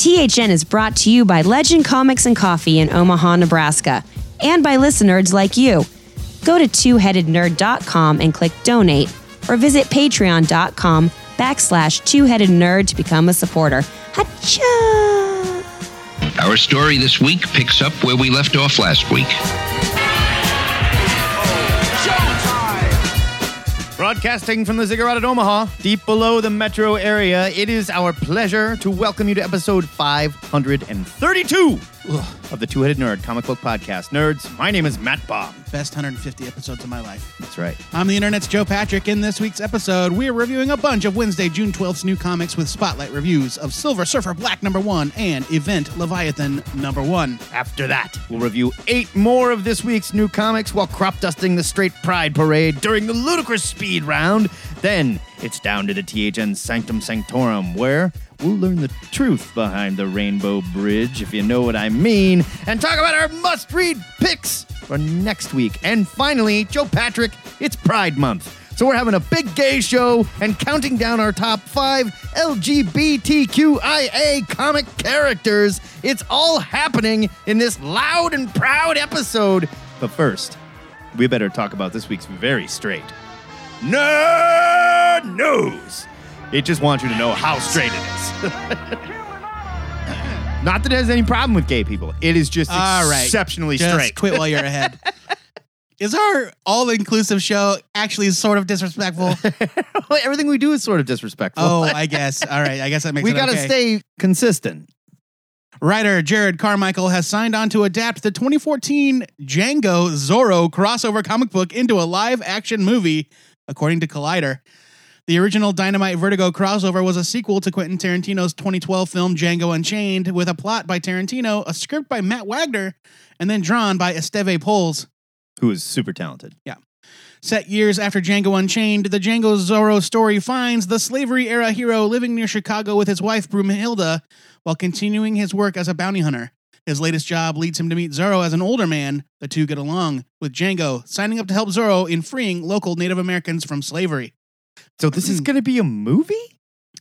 THN is brought to you by Legend Comics and Coffee in Omaha, Nebraska, and by listeners like you. Go to twoheadednerd.com and click donate, or visit patreon.com backslash two-headed nerd to become a supporter. Hacha! Our story this week picks up where we left off last week. Broadcasting from the Ziggurat at Omaha, deep below the metro area, it is our pleasure to welcome you to episode 532 of the Two Headed Nerd comic book podcast. Nerds, my name is Matt Bob. Best 150 episodes of my life. That's right. I'm the internet's Joe Patrick. In this week's episode, we're reviewing a bunch of Wednesday, June 12th's new comics with spotlight reviews of Silver Surfer Black number one and Event Leviathan number one. After that, we'll review eight more of this week's new comics while crop dusting the Straight Pride Parade during the ludicrous speed round. Then it's down to the THN Sanctum Sanctorum, where we'll learn the truth behind the Rainbow Bridge, if you know what I mean, and talk about our must read picks for next week. And finally, Joe Patrick, it's Pride Month. So we're having a big gay show and counting down our top five LGBTQIA comic characters. It's all happening in this loud and proud episode. But first, we better talk about this week's very straight. Nerd News! It just wants you to know how straight it is. Not that it has any problem with gay people. It is just All right. exceptionally Just straight. quit while you're ahead. Is our all-inclusive show actually sort of disrespectful? Everything we do is sort of disrespectful. Oh, I guess. All right, I guess that makes sense. we gotta okay. stay consistent. Writer Jerrod Carmichael has signed on to adapt the 2014 Django Zorro crossover comic book into a live action movie, according to Collider. The original Dynamite Vertigo crossover was a sequel to Quentin Tarantino's 2012 film Django Unchained, with a plot by Tarantino, a script by Matt Wagner, and then drawn by Esteve Polls. Who is super talented. Yeah. Set years after Django Unchained, the Django Zorro story finds the slavery era hero living near Chicago with his wife Broomhilda while continuing his work as a bounty hunter. His latest job leads him to meet Zorro as an older man. The two get along, with Django signing up to help Zorro in freeing local Native Americans from slavery. So this is going to be a movie?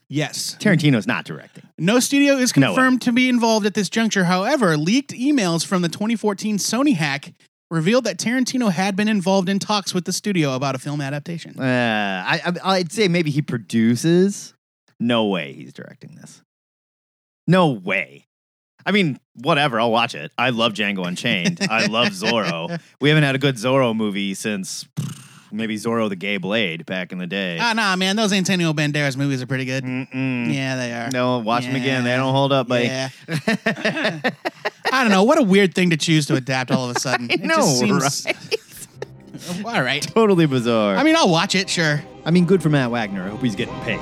Yes. Tarantino's not directing. No studio is No way. confirmed to be involved at this juncture. However, leaked emails from the 2014 Sony hack revealed that Tarantino had been involved in talks with the studio about a film adaptation. Uh, I, I, I'd say maybe he produces. No way he's directing this. No way. I mean, whatever. I'll watch it. I love Django Unchained. I love Zorro. We haven't had a good Zorro movie since maybe Zorro the Gay Blade back in the day. Ah, nah, man, those Antonio Banderas movies are pretty good. Mm-mm. Yeah, they are. No, watch them again. They don't hold up, buddy. Yeah. I don't know. What a weird thing to choose to adapt all of a sudden. I It know, just seems- right? all right. Totally bizarre. I mean, I'll watch it, sure. I mean, good for Matt Wagner. I hope he's getting paid.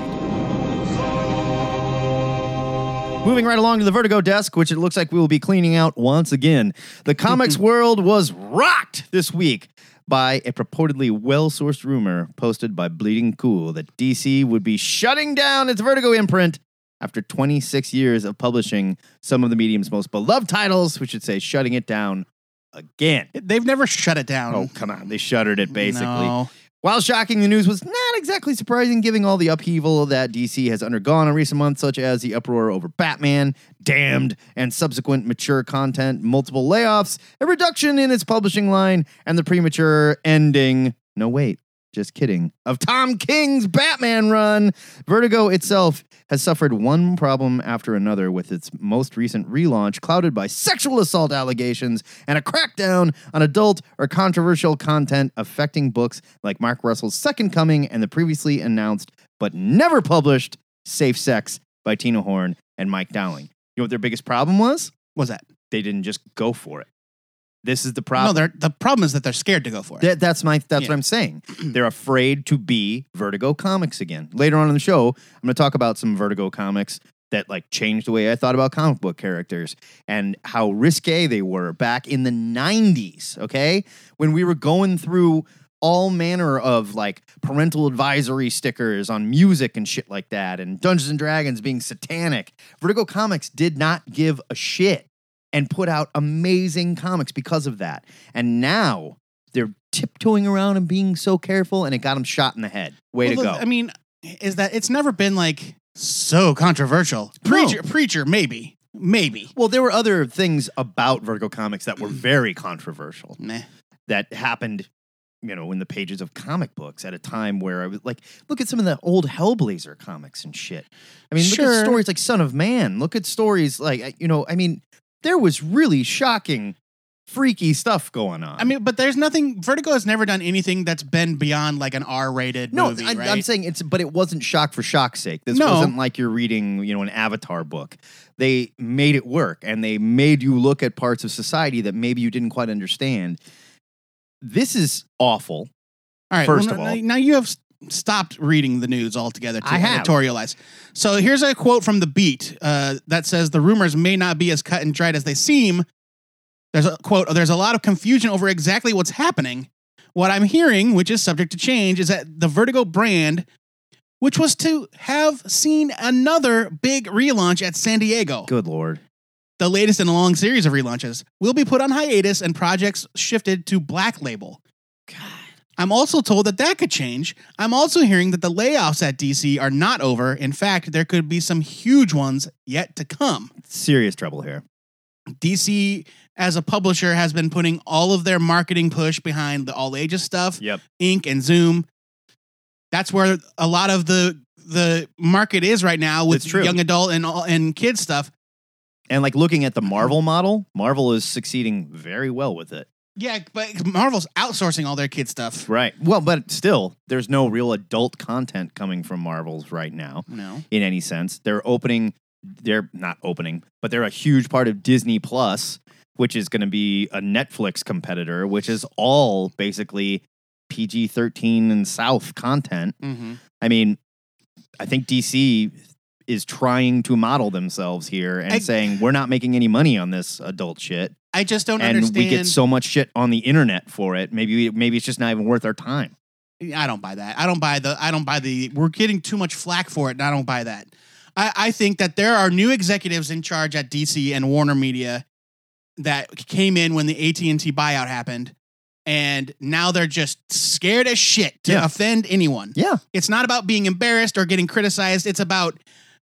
Moving right along to the Vertigo desk, which it looks like we will be cleaning out once again. The comics world was rocked this week by a purportedly well sourced rumor posted by Bleeding Cool that DC would be shutting down its Vertigo imprint after 26 years of publishing some of the medium's most beloved titles, we should say shutting it down again. They've never shut it down. Oh, come on. They shuttered it basically. No. While shocking, the news was not exactly surprising, given all the upheaval that DC has undergone in recent months, such as the uproar over Batman, Damned, and subsequent mature content, multiple layoffs, a reduction in its publishing line, and the premature ending. No, wait, just kidding. Of Tom King's Batman run. Vertigo itself has suffered one problem after another with its most recent relaunch, clouded by sexual assault allegations and a crackdown on adult or controversial content affecting books like Mark Russell's Second Coming and the previously announced but never published Safe Sex by Tina Horn and Mike Dowling. You know what their biggest problem was? Was that? They didn't just go for it. This is the problem. No, they're, the problem is that they're scared to go for it. That, that's my that's Yeah. what I'm saying. They're afraid to be Vertigo comics again. Later on in the show, I'm going to talk about some Vertigo comics that like changed the way I thought about comic book characters and how risque they were back in the 90s, okay? When we were going through all manner of like parental advisory stickers on music and shit like that and Dungeons and Dragons being satanic. Vertigo Comics did not give a shit and put out amazing comics because of that. And now they're tiptoeing around and being so careful, and it got them shot in the head. Way Well, to go. I mean, is that it's never been like so controversial. No. Preacher, preacher, maybe. Maybe. Well, there were other things about Vertigo Comics that were mm. very controversial that happened, you know, in the pages of comic books at a time where I was like, look at some of the old Hellblazer comics and shit. I mean, look at stories like Son of Man. Look at stories like, you know, I mean, there was really shocking, freaky stuff going on. I mean, but there's nothing. Vertigo has never done anything that's been beyond like an R-rated no, movie, I, right? I'm saying it's, but it wasn't shock for shock's sake. This No. wasn't like you're reading, you know, an Avatar book. They made it work, and they made you look at parts of society that maybe you didn't quite understand. This is awful. all right. first well, of now- all- now you have s- stopped reading the news altogether to I have. editorialize. So here's a quote from the Beat uh, that says the rumors may not be as cut and dried as they seem. There's a quote. There's a lot of confusion over exactly what's happening. What I'm hearing, which is subject to change, is that the Vertigo brand, which was to have seen another big relaunch at San Diego, Good lord. the latest in a long series of relaunches, will be put on hiatus and projects shifted to Black Label. I'm also told that that could change. I'm also hearing that the layoffs at DC are not over. In fact, there could be some huge ones yet to come. Serious trouble here. DC, as a publisher, has been putting all of their marketing push behind the all ages stuff, Yep. Ink and Zoom. That's where a lot of the the market is right now with young adult and all, and kid stuff. And like looking at the uh-huh. Marvel model, Marvel is succeeding very well with it. Yeah, but Marvel's outsourcing all their kid stuff. Right. Well, but still, there's no real adult content coming from Marvels right now No. in any sense. They're opening, they're not opening, but they're a huge part of Disney Plus, which is going to be a Netflix competitor, which is all basically PG 13 and South content. Mm-hmm. I mean, I think DC is trying to model themselves here and I- saying, we're not making any money on this adult shit. I just don't understand. and understand. we get so much shit on the internet for it. Maybe maybe it's just not even worth our time. I don't buy that. I don't buy the. I don't buy the. We're getting too much flack for it, and I don't buy that. I, I think that there are new executives in charge at DC and Warner Media that came in when the AT and T buyout happened, and now they're just scared as shit to Yeah. offend anyone. Yeah. It's not about being embarrassed or getting criticized. It's about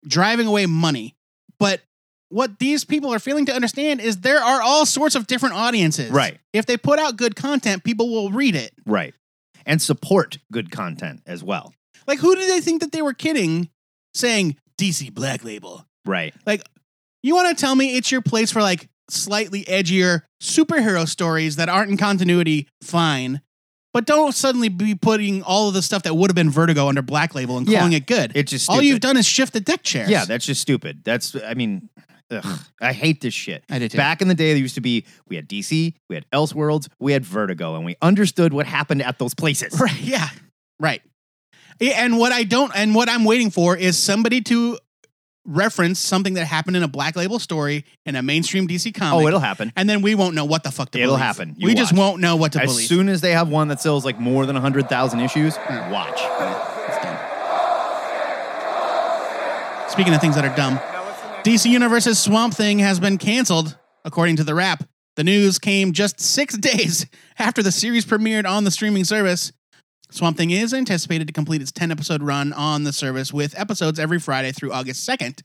driving away money. But what these people are failing to understand is there are all sorts of different audiences. Right. If they put out good content, people will read it. Right. And support good content as well. Like, who did they think that they were kidding saying DC Black Label? Right. Like, you want to tell me it's your place for like slightly edgier superhero stories that aren't in continuity? Fine. But don't suddenly be putting all of the stuff that would have been Vertigo under Black Label and Yeah. calling it good. It's just all you've done is shift the deck chairs. Yeah, that's just stupid. That's I mean, ugh, mm. I hate this shit. I did too. Back in the day, there used to be we had DC, we had Elseworlds, we had Vertigo, and we understood what happened at those places. Right. Yeah. Right. Yeah, And what I don't, and what I'm waiting for is somebody to reference something that happened in a Black Label story in a mainstream DC comic. Oh, it'll happen. and then we won't know what the fuck to It'll believe. happen. You we just watch. won't know what to believe. As believe. soon as they have one that sells like more than 100,000 issues, watch. It's done. Speaking of things that are dumb, DC Universe's Swamp Thing has been canceled, according to the Wrap. The news came just six days after the series premiered on the streaming service. Swamp Thing is anticipated to complete its 10 episode run on the service with episodes every Friday through August 2nd.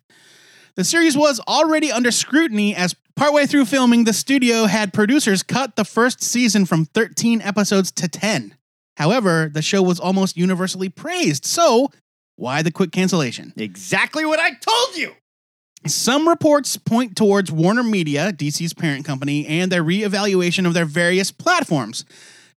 The series was already under scrutiny as partway through filming, the studio had producers cut the first season from 13 episodes to 10. However, the show was almost universally praised, so why the quick cancellation? Exactly what I told you. Some reports point towards Warner Media, DC's parent company, and their reevaluation of their various platforms.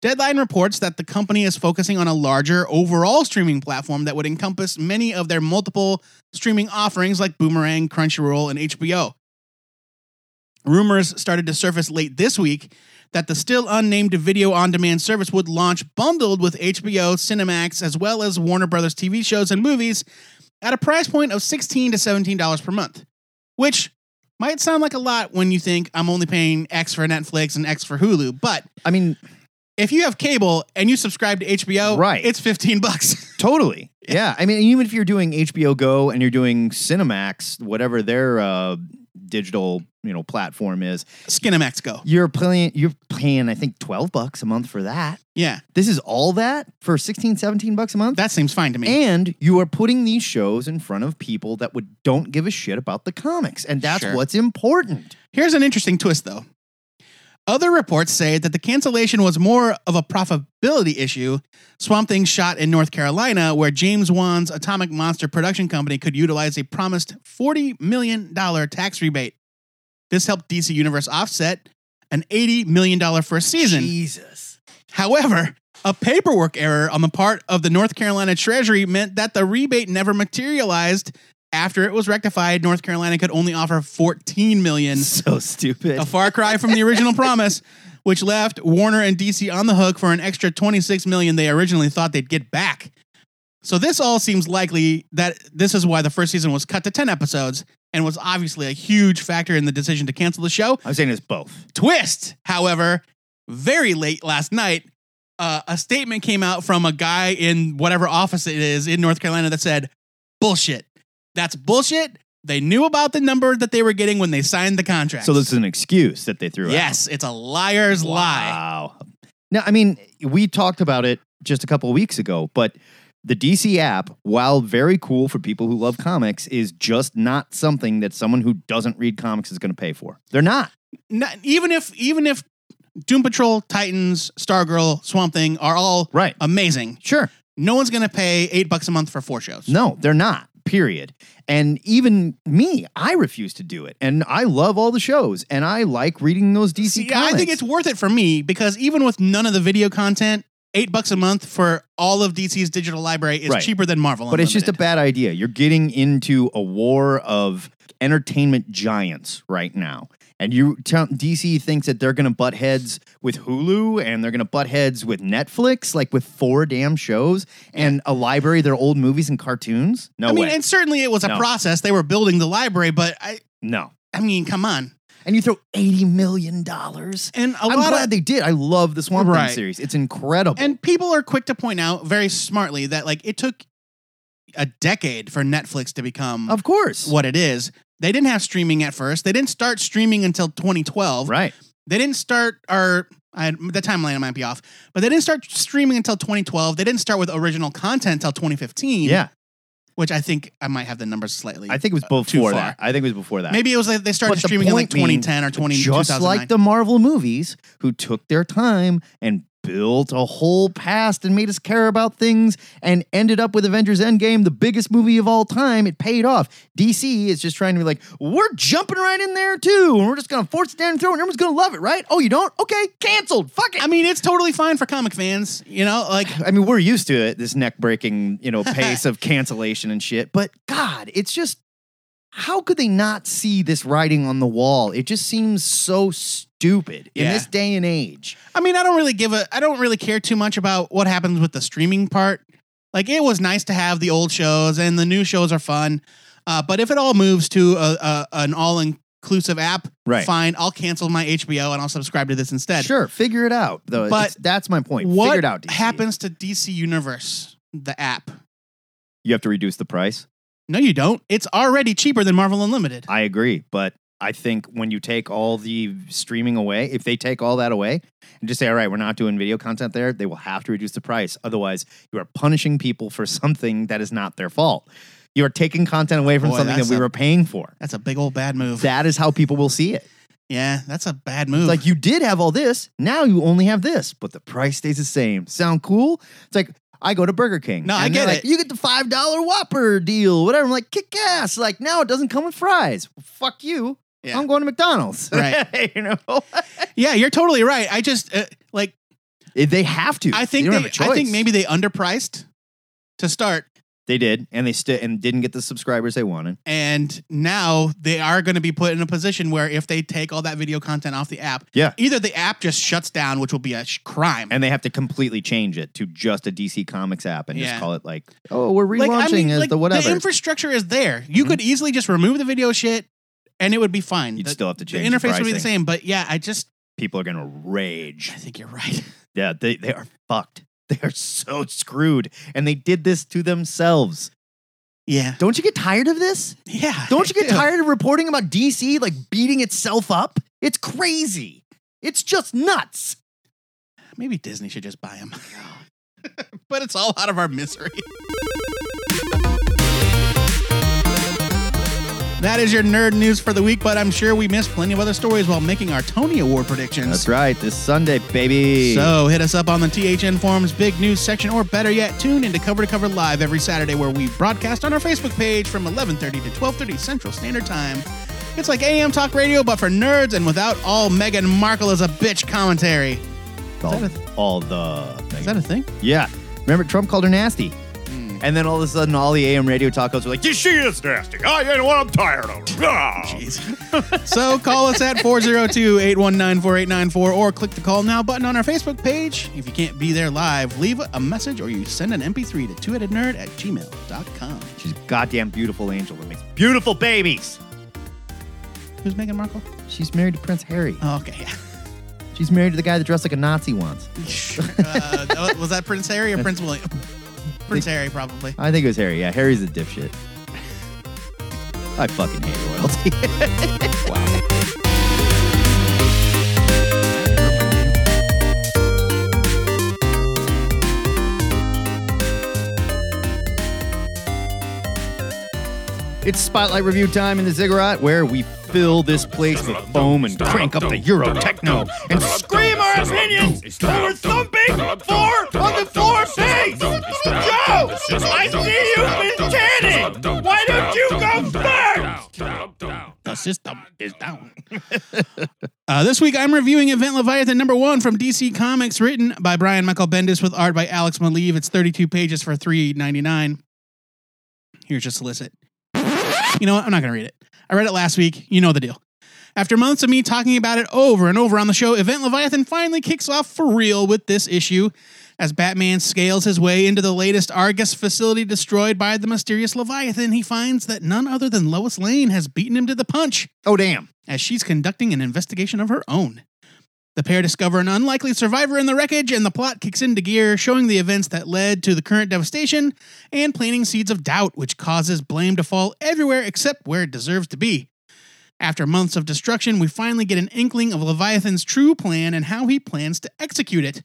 Deadline reports that the company is focusing on a larger overall streaming platform that would encompass many of their multiple streaming offerings like Boomerang, Crunchyroll, and HBO. Rumors started to surface late this week that the still unnamed video on demand service would launch bundled with HBO, Cinemax, as well as Warner Brothers TV shows and movies at a price point of 16 to $17 per month, which might sound like a lot when you think I'm only paying X for Netflix and X for Hulu, but I mean, if you have cable and you subscribe to HBO, Right. it's 15 bucks. totally. Yeah. I mean, even if you're doing HBO Go and you're doing Cinemax, whatever their uh, digital you know platform is. Skinemax Go. You're paying you're paying I think 12 bucks a month for that. Yeah, This is all that for 16 17 bucks a month. that seems fine to me. and you are putting these shows in front of people that would don't give a shit about the comics and that's Sure. what's important. Here's an interesting twist, though. Other reports say that the cancellation was more of a profitability issue. Swamp Thing shot in North Carolina, where James Wan's Atomic Monster production company could utilize a promised $40 million tax rebate. This helped DC Universe offset an $80 million first season. Jesus. However, a paperwork error on the part of the North Carolina Treasury meant that the rebate never materialized. After it was rectified, North Carolina could only offer 14 million So stupid. a far cry from the original promise, which left Warner and DC on the hook for an extra 26 million they originally thought they'd get back. So this all seems likely that this is why the first season was cut to 10 episodes and was obviously a huge factor in the decision to cancel the show. I'm saying it's both. Twist, however, very late last night, uh, a statement came out from a guy in whatever office it is in North Carolina that said, bullshit. That's bullshit. They knew about the number that they were getting when they signed the contract. So this is an excuse that they threw out. Yes, it's a liar's lie. Wow. Now, I mean, we talked about it just a couple of weeks ago, but the DC app, while very cool for people who love comics, is just not something that someone who doesn't read comics is going to pay for. They're not. Not, even if even if Doom Patrol, Titans, Stargirl, Swamp Thing are all Right. amazing, Sure. no one's gonna pay eight bucks a month for four shows. No, they're not. Period. And even me, I refuse to do it. And I love all the shows, and I like reading those DC See, comics. I think it's worth it for me because even with none of the video content, eight bucks a month for all of DC's digital library is Right. cheaper than Marvel. But it's just a bad idea. You're getting into a war of entertainment giants right now. And you tell DC thinks that they're going to butt heads with Hulu and they're going to butt heads with Netflix, like with four damn shows and a library their old movies and cartoons. No I mean, way. and certainly it was a No. process. They were building the library, but I, no. I mean, come on. And you throw eighty million dollars. And a I'm lot glad of they did. I love the Swamp Right. Thing series. It's incredible. and people are quick to point out very smartly that like it took a decade for Netflix to become of course, what it is. They didn't have streaming at first. They didn't start streaming until 2012. right? They didn't start, or I, the timeline might be off, but they didn't start streaming until 2012. They didn't start with original content until 2015. Yeah, which I think I might have the numbers slightly. I think it was uh, before far. that. I think it was before that. Maybe it was like they started the streaming in like point being, 2010 or 20, just like the Marvel movies, who took their time and built a whole past and made us care about things and ended up with Avengers Endgame, the biggest movie of all time. It paid off. DC is just trying to be like, we're jumping right in there too, and we're just gonna force it down and throw it, and everyone's gonna love it, right? Oh, you don't? Okay, canceled. Fuck it. I mean, it's totally fine for comic fans, you know, like I mean, we're used to it, this neck breaking, you know, pace of cancellation and shit. But God, it's just how could they not see this writing on the wall? It just seems so stupid in Yeah. this day and age. I mean, I don't really give a I don't really care too much about what happens with the streaming part. Like it was nice to have the old shows and the new shows are fun. Uh, but if it all moves to a, a an all inclusive app, Right. fine, I'll cancel my HBO and I'll subscribe to this instead. Sure, figure it out. Though, But It's- that's my point. What figure it out. DC. happens to DC Universe, the app? You have to reduce the price. No, you don't. It's already cheaper than Marvel Unlimited. I agree, but I think when you take all the streaming away, if they take all that away and just say, all right, we're not doing video content there, they will have to reduce the price. Otherwise, you are punishing people for something that is not their fault. You are taking content away from Boy, something that we a- were paying for. That's a big old bad move. That is how people will see it. yeah, that's a bad move. It's like you did have all this, now you only have this, but the price stays the same. Sound cool? It's like I go to Burger King. No, I get like, it. You get the five dollar Whopper deal, whatever. I'm like, kick ass. Like now it doesn't come with fries. fuck you. Yeah. I'm going to McDonald's. Right. you know, yeah, you're totally right. I just uh, like they have to. I think they, they, don't have a. I think maybe they underpriced to start, they did, and they st- and didn't get the subscribers they wanted. and now they are going to be put in a position where if they take all that video content off the app, Yeah. either the app just shuts down, which will be a sh- crime. And they have to completely change it to just a DC Comics app and Yeah. just call it like, oh, we're relaunching like I mean, as like, the whatever. The infrastructure is there. You Mhm. could easily just remove the video shit, and it would be fine. You'd the, still have to change the interface would be the same. But yeah, I just People are gonna rage. I think you're right. Yeah, they, they are fucked. They are so screwed. And they did this to themselves. Yeah. Don't you get tired of this? Yeah. Don't you get tired of reporting about DC like beating itself up? It's crazy. It's just nuts. Maybe Disney should just buy them. but it's all out of our misery. That is your nerd news for the week, but I'm sure we missed plenty of other stories while making our Tony Award predictions. That's right. This Sunday, baby. So hit us up on the THN Forums Big News section, or better yet, tune into Cover to Cover Live every Saturday, where we broadcast on our Facebook page from 11:30 to 12:30 Central Standard Time. It's like AM talk radio, but for nerds and without all Meghan Markle as a bitch commentary. all, that all the. Is that a thing? yeah. Remember, Trump called her nasty. And then all of a sudden, all the AM radio talkos were like, "Yeah, she is nasty. I you know what? I'm tired of her. Ah." so call us at 402-819-4894 or click the call now button on our Facebook page. If you can't be there live, leave a message or you send an MP3 to two-headednerd at gmail.com. She's a goddamn beautiful angel that makes beautiful babies. Who's Meghan Markle? She's married to Prince Harry. Oh, okay, yeah. She's married to the guy that dressed like a Nazi once. uh, was that Prince Harry or Prince William? Prince Harry, probably. I think it was Harry. Yeah, Harry's a dipshit. I fucking hate royalty. wow. It's Spotlight Review time in the Ziggurat, where we fill this place with foam and crank up the Euro techno and scream our opinions over thumping four on the floor bass. Joe, I see you've been tanning. Why don't you go first? The system is down. uh, this week, I'm reviewing Event Leviathan number one from DC Comics, written by Brian Michael Bendis with art by Alex Maleev. It's 32 pages for $3.99. Here's your solicit. You know what? I'm not going to read it. I read it last week. You know the deal. After months of me talking about it over and over on the show, Event Leviathan finally kicks off for real with this issue. As Batman scales his way into the latest Argus facility destroyed by the mysterious Leviathan, he finds that none other than Lois Lane has beaten him to the punch Oh, damn. as she's conducting an investigation of her own. The pair discover an unlikely survivor in the wreckage, and the plot kicks into gear, showing the events that led to the current devastation and planting seeds of doubt, which causes blame to fall everywhere except where it deserves to be. After months of destruction, we finally get an inkling of Leviathan's true plan and how he plans to execute it.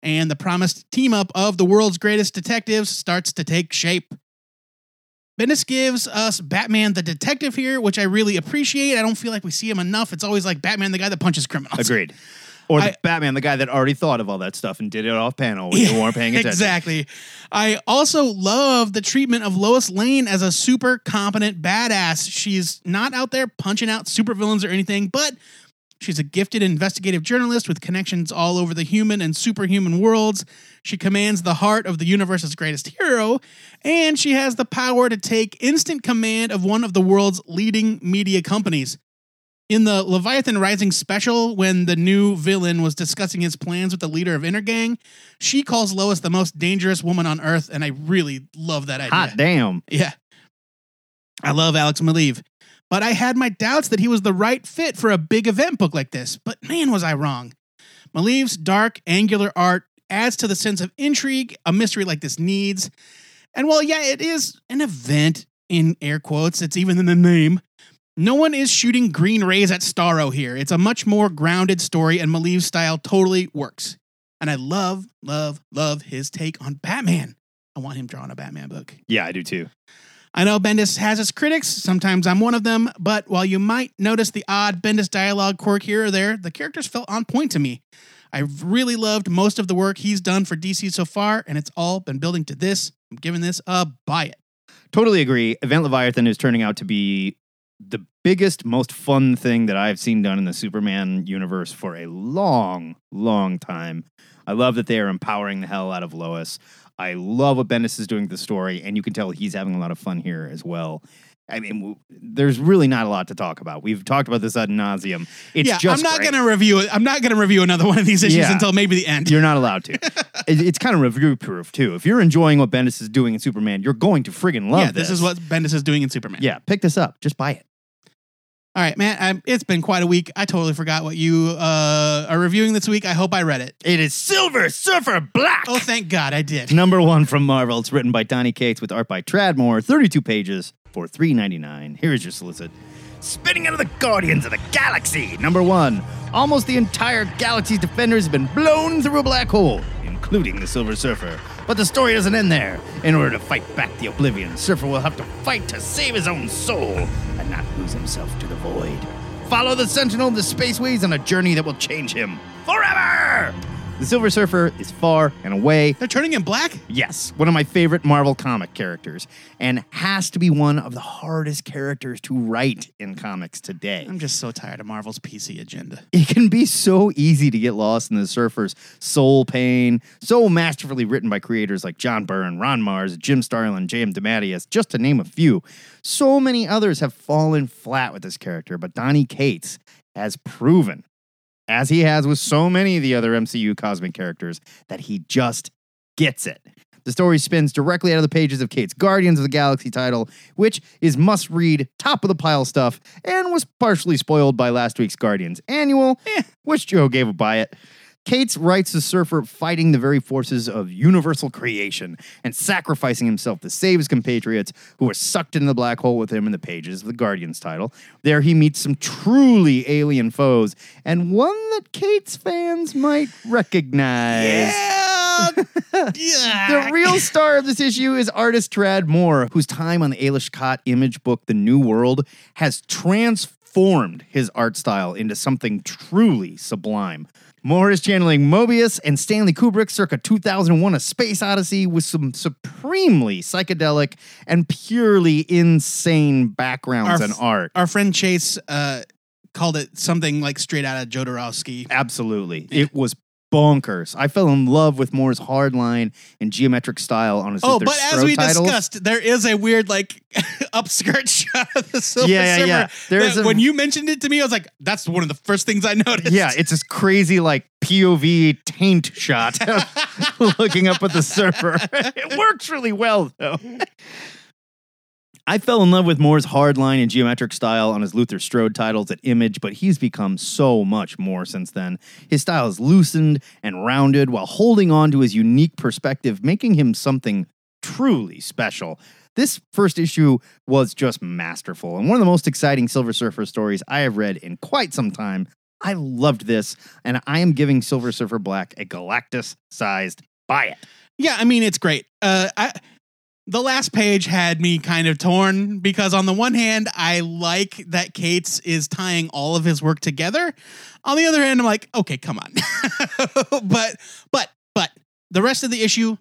And the promised team up of the world's greatest detectives starts to take shape. Bendis gives us Batman the detective here, which I really appreciate. I don't feel like we see him enough. It's always like Batman the guy that punches criminals. Agreed. Or the I- Batman, the guy that already thought of all that stuff and did it off panel when you weren't paying attention. Exactly. I also love the treatment of Lois Lane as a super competent badass. She's not out there punching out supervillains or anything, but she's a gifted investigative journalist with connections all over the human and superhuman worlds. She commands the heart of the universe's greatest hero, and she has the power to take instant command of one of the world's leading media companies. In the Leviathan Rising special, when the new villain was discussing his plans with the leader of Inner Gang, she calls Lois the most dangerous woman on earth, and I really love that idea. Hot damn. Yeah. I love Alex Maleev, but I had my doubts that he was the right fit for a big event book like this. But man, was I wrong. Maleev's dark, angular art adds to the sense of intrigue a mystery like this needs. And while, yeah, it is an event in air quotes, it's even in the name. No one is shooting green rays at Starro here. It's a much more grounded story, and Maleev's style totally works. And I love, love, love his take on Batman. I want him drawing a Batman book. Yeah, I do too. I know Bendis has his critics. Sometimes I'm one of them. But while you might notice the odd Bendis dialogue quirk here or there, the characters felt on point to me. I've really loved most of the work he's done for DC so far, and it's all been building to this. I'm giving this a buy it. Totally agree. Event Leviathan is turning out to be the biggest, most fun thing that I've seen done in the Superman universe for a long, long time. I love that they are empowering the hell out of Lois. I love what Bendis is doing with the story, and you can tell he's having a lot of fun here as well. I mean, there's really not a lot to talk about. We've talked about this ad nauseum. It's yeah, just I'm not gonna review it. I'm not gonna review another one of these issues Yeah. until maybe the end. You're not allowed to. It- it's kind of review proof too. If you're enjoying what Bendis is doing in Superman, you're going to friggin' love yeah, this is what Bendis is doing in Superman. Yeah, pick this up. Just buy it. All right, man. It's been quite a week. I totally forgot what you uh, are reviewing this week. I hope I read it. It is Silver Surfer Black. Oh, thank God I did. Number one from Marvel. It's written by Donny Cates with art by Tradd Moore, 32 pages for $3.99. Here's your solicit. Spinning out of the Guardians of the Galaxy. Number one. Almost the entire galaxy's defenders have been blown through a black hole, including the Silver Surfer. But the story doesn't end there. In order to fight back the Oblivion, Surfer will have to fight to save his own soul and not lose himself to the void. Follow the Sentinel the Spaceways on a journey that will change him forever! The Silver Surfer is far and away They're turning him black? Yes, one of my favorite Marvel comic characters, and has to be one of the hardest characters to write in comics today. I'm just so tired of Marvel's PC agenda. It can be so easy to get lost in the surfer's soul pain, so masterfully written by creators like John Byrne, Ron Marz, Jim Starlin, J.M. DeMatteis, just to name a few. So many others have fallen flat with this character, but Donny Cates has proven, as he has with so many of the other MCU cosmic characters, that he just gets it. The story spins directly out of the pages of Cates' Guardians of the Galaxy title, which is must read, top of the pile stuff, and was partially spoiled by last week's Guardians annual, eh, which Joe gave a buy it. Cates writes the surfer fighting the very forces of universal creation and sacrificing himself to save his compatriots who were sucked into the black hole with him in the pages of the Guardians title. There he meets some truly alien foes, and one that Cates fans might recognize. Yeah. The real star of this issue is artist Tradd Moore, whose time on the Aleš Kot image book, The New World, has transformed his art style into something truly sublime. Moore is channeling Moebius and Stanley Kubrick circa 2001 A Space Odyssey with some supremely psychedelic and purely insane backgrounds and f- art. Our friend Chase uh, called it something like straight out of Jodorowsky. Absolutely. It was bonkers. I fell in love with Moore's hardline and geometric style on his Oh, but as we titles. discussed, there is a weird like upskirt shot of the Silver Yeah, yeah, yeah. There's a- when you mentioned it to me, I was like, "That's one of the first things I noticed." Yeah, it's this crazy like POV taint shot looking up at the surfer. it works really well though. I fell in love with Moore's hardline and geometric style on his Luther Strode titles at Image, but he's become so much more since then. His style is loosened and rounded while holding on to his unique perspective, making him something truly special. This first issue was just masterful and one of the most exciting Silver Surfer stories I have read in quite some time. I loved this, and I am giving Silver Surfer Black a Galactus sized buy it. Yeah, I mean it's great. Uh, I, the last page had me kind of torn because on the one hand, I like that Cates is tying all of his work together. On the other hand, I'm like, okay, come on. but but but the rest of the issue,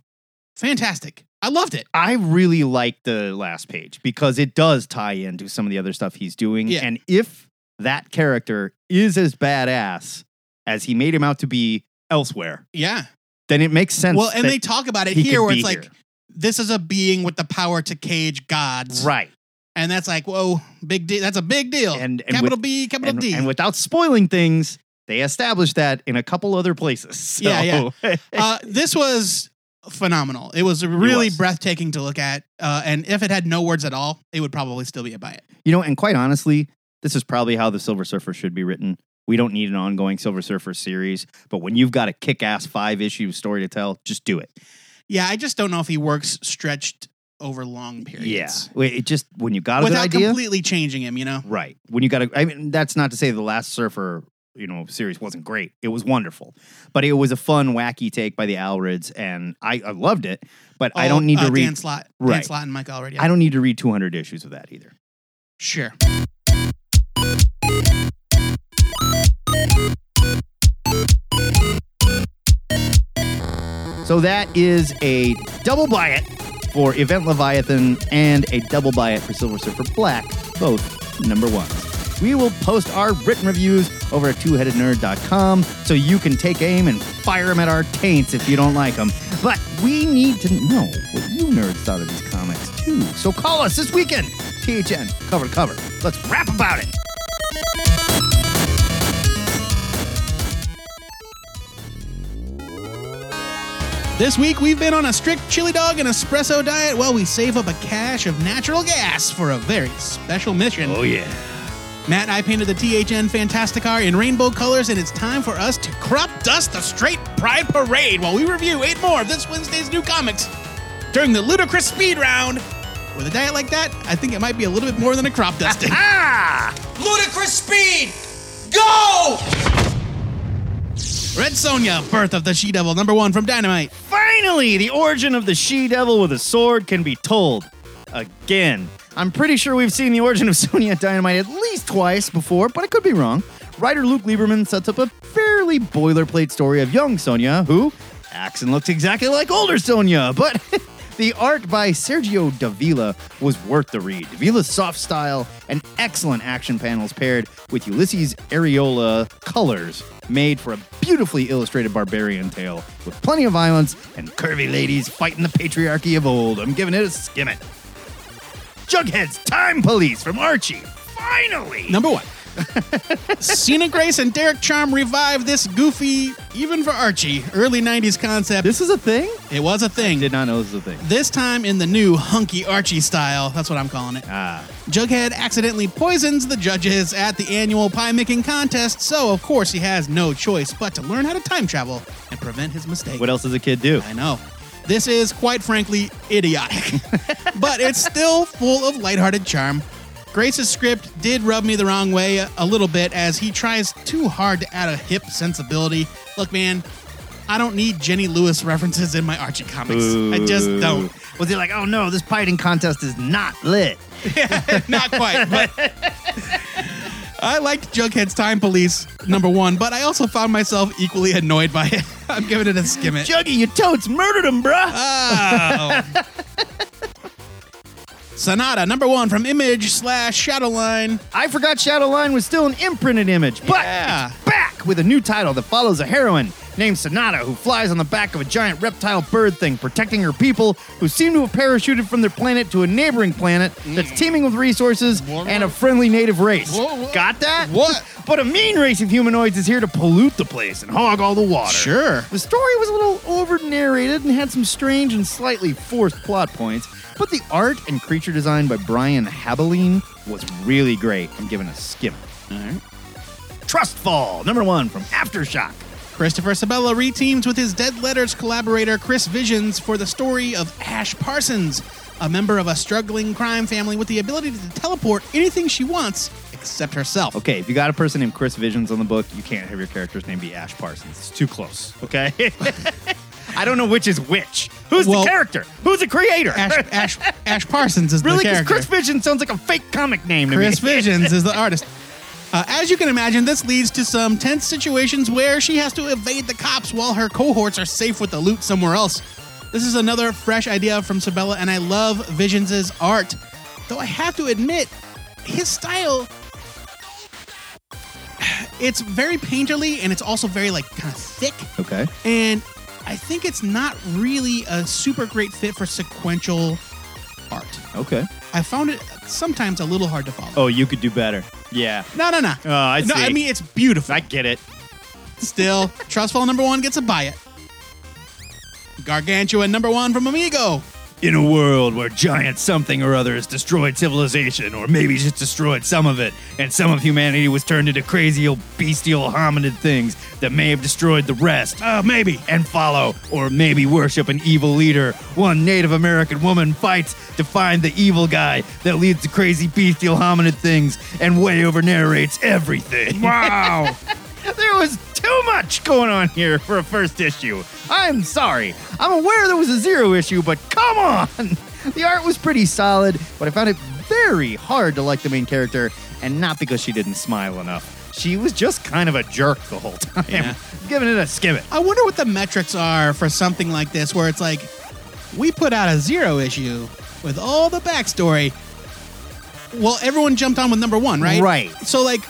fantastic. I loved it. I really like the last page because it does tie into some of the other stuff he's doing. Yeah. And if that character is as badass as he made him out to be elsewhere, Yeah. then it makes sense. Well, and they talk about it he here where it's like here. This is a being with the power to cage gods. right. And that's like, whoa, big deal. That's a big deal. And- and capital with- B, capital And, D. and without spoiling things, they established that in a couple other places. So- Yeah, uh, this was phenomenal. It was really was. breathtaking to look at. Uh, and if it had no words at all, it would probably still be a buy it. You know, and quite honestly, this is probably how the Silver Surfer should be written. We don't need an ongoing Silver Surfer series, but when you've got a kick ass five issue story to tell, just do it. Yeah, I just don't know if he works stretched over long periods. Yeah, it just when you got a Without good idea, completely changing him, you know? right? When you got a, I mean, that's not to say the last Surfer, you know, series wasn't great. It was wonderful, but it was a fun, wacky take by the Allreds, and I, I loved it. But I Oh, don't need uh, to read. Dan Slott, Dan Slott and Mike Allred. I don't need to read 200 issues of that either. Sure. So that is a double buy it for Event Leviathan and a double buy it for Silver Surfer Black, both number ones. We will post our written reviews over at twoheadednerd.com so you can take aim and fire them at our taints if you don't like them. But we need to know what you nerds thought of these comics too. So call us this weekend. THN, cover to cover. Let's rap about it. This week we've been on a strict chili dog and espresso diet while we save up a cache of natural gas for a very special mission. Oh, yeah. Matt and I painted the THN Fantasticar in rainbow colors, and it's time for us to crop dust the straight Pride Parade while we review eight more of this Wednesday's new comics during the ludicrous speed round. With a diet like that, I think it might be a little bit more than a crop dusting. Ah! Ludicrous speed! Go! Red Sonja, Birth of the She Devil, number one from Dynamite. Finally, the origin of the she devil with a sword can be told. Again. I'm pretty sure we've seen the origin of Sonja Dynamite at least twice before, but I could be wrong. Writer Luke Lieberman sets up a fairly boilerplate story of young Sonja, who acts and looks exactly like older Sonja, but the art by Sergio Davila was worth the read. Davila's soft style and excellent action panels paired with Ulises Arreola colors made for a beautifully illustrated barbarian tale with plenty of violence and curvy ladies fighting the patriarchy of old. I'm giving it a skim it. Jughead's Time Police from Archie. Finally! Number one. Sina Grace and Derek Charm revive this goofy, even for Archie, early 90s concept. This is a thing? it was a thing. Did not know this was a thing. This time in the new hunky Archie style. That's what I'm calling it. Ah. Jughead accidentally poisons the judges at the annual pie making contest, so of course he has no choice but to learn how to time travel and prevent his mistake. What else does a kid do? I know. This is, quite frankly, idiotic. but it's still full of lighthearted charm. Grace's script did rub me the wrong way a, a little bit as he tries too hard to add a hip sensibility. Look, man, I don't need Jenny Lewis references in my Archie comics. I just don't. Was he like, oh no, this fighting contest is not lit? Not quite, but I liked Jughead's Time Police number one, but I also found myself equally annoyed by it. I'm giving it a skim it. Juggy, you totes murdered him, bruh! Oh. Sonata, number one from Image slash Shadowline. I forgot Shadowline was still an imprinted image, but Yeah. it's back with a new title that follows a heroine named Sonata who flies on the back of a giant reptile bird thing, protecting her people who seem to have parachuted from their planet to a neighboring planet that's mm. teeming with resources and a friendly native race. Whoa, whoa. Got that? What? But a mean race of humanoids is here to pollute the place and hog all the water. Sure. The story was a little over narrated and had some strange and slightly forced plot points, but the art and creature design by Brian Haberlin was really great. I'm giving a skim. All right. Trustfall, number one from Aftershock. Christopher Sebela reteams with his Dead Letters collaborator Chris Visions for the story of Ash Parsons, a member of a struggling crime family with the ability to teleport anything she wants except herself. Okay, if you got a person named Chris Visions on the book, you can't have your character's name be Ash Parsons. It's too close. Okay. I don't know which is which. Who's Well- the character? Who's the creator? Ash, Ash, Ash Parsons is really? the Because character. Chris Visions sounds like a fake comic name to Chris me. Chris Visions is the artist. Uh, as you can imagine, this leads to some tense situations where she has to evade the cops while her cohorts are safe with the loot somewhere else. This is another fresh idea from Sebela, and I love Visions' art. Though I have to admit, his style. It's very painterly and it's also very like kind of thick. Okay. And I think it's not really a super great fit for sequential art. Okay. I found it sometimes a little hard to follow. Oh, you could do better. Yeah. No, no, no. Oh, I see. No, see. I mean it's beautiful. I get it. Still, Trustfall number one gets a buy it. Gargantua number one from Amigo. In a world where giant something or other has destroyed civilization, or maybe just destroyed some of it, and some of humanity was turned into crazy old bestial hominid things that may have destroyed the rest. Uh, maybe. And follow, or maybe worship an evil leader. One Native American woman fights to find the evil guy that leads the crazy bestial hominid things and way over narrates everything. Wow. There was too much going on here for a first issue. I'm sorry. I'm aware there was a zero issue, but come on! The art was pretty solid, but I found it very hard to like the main character, and not because she didn't smile enough. She was just kind of a jerk the whole time. Yeah. Giving it a skim it. I wonder what the metrics are for something like this, where it's like, we put out a zero issue with all the backstory. Well, everyone jumped on with number one, right? Right. So, like,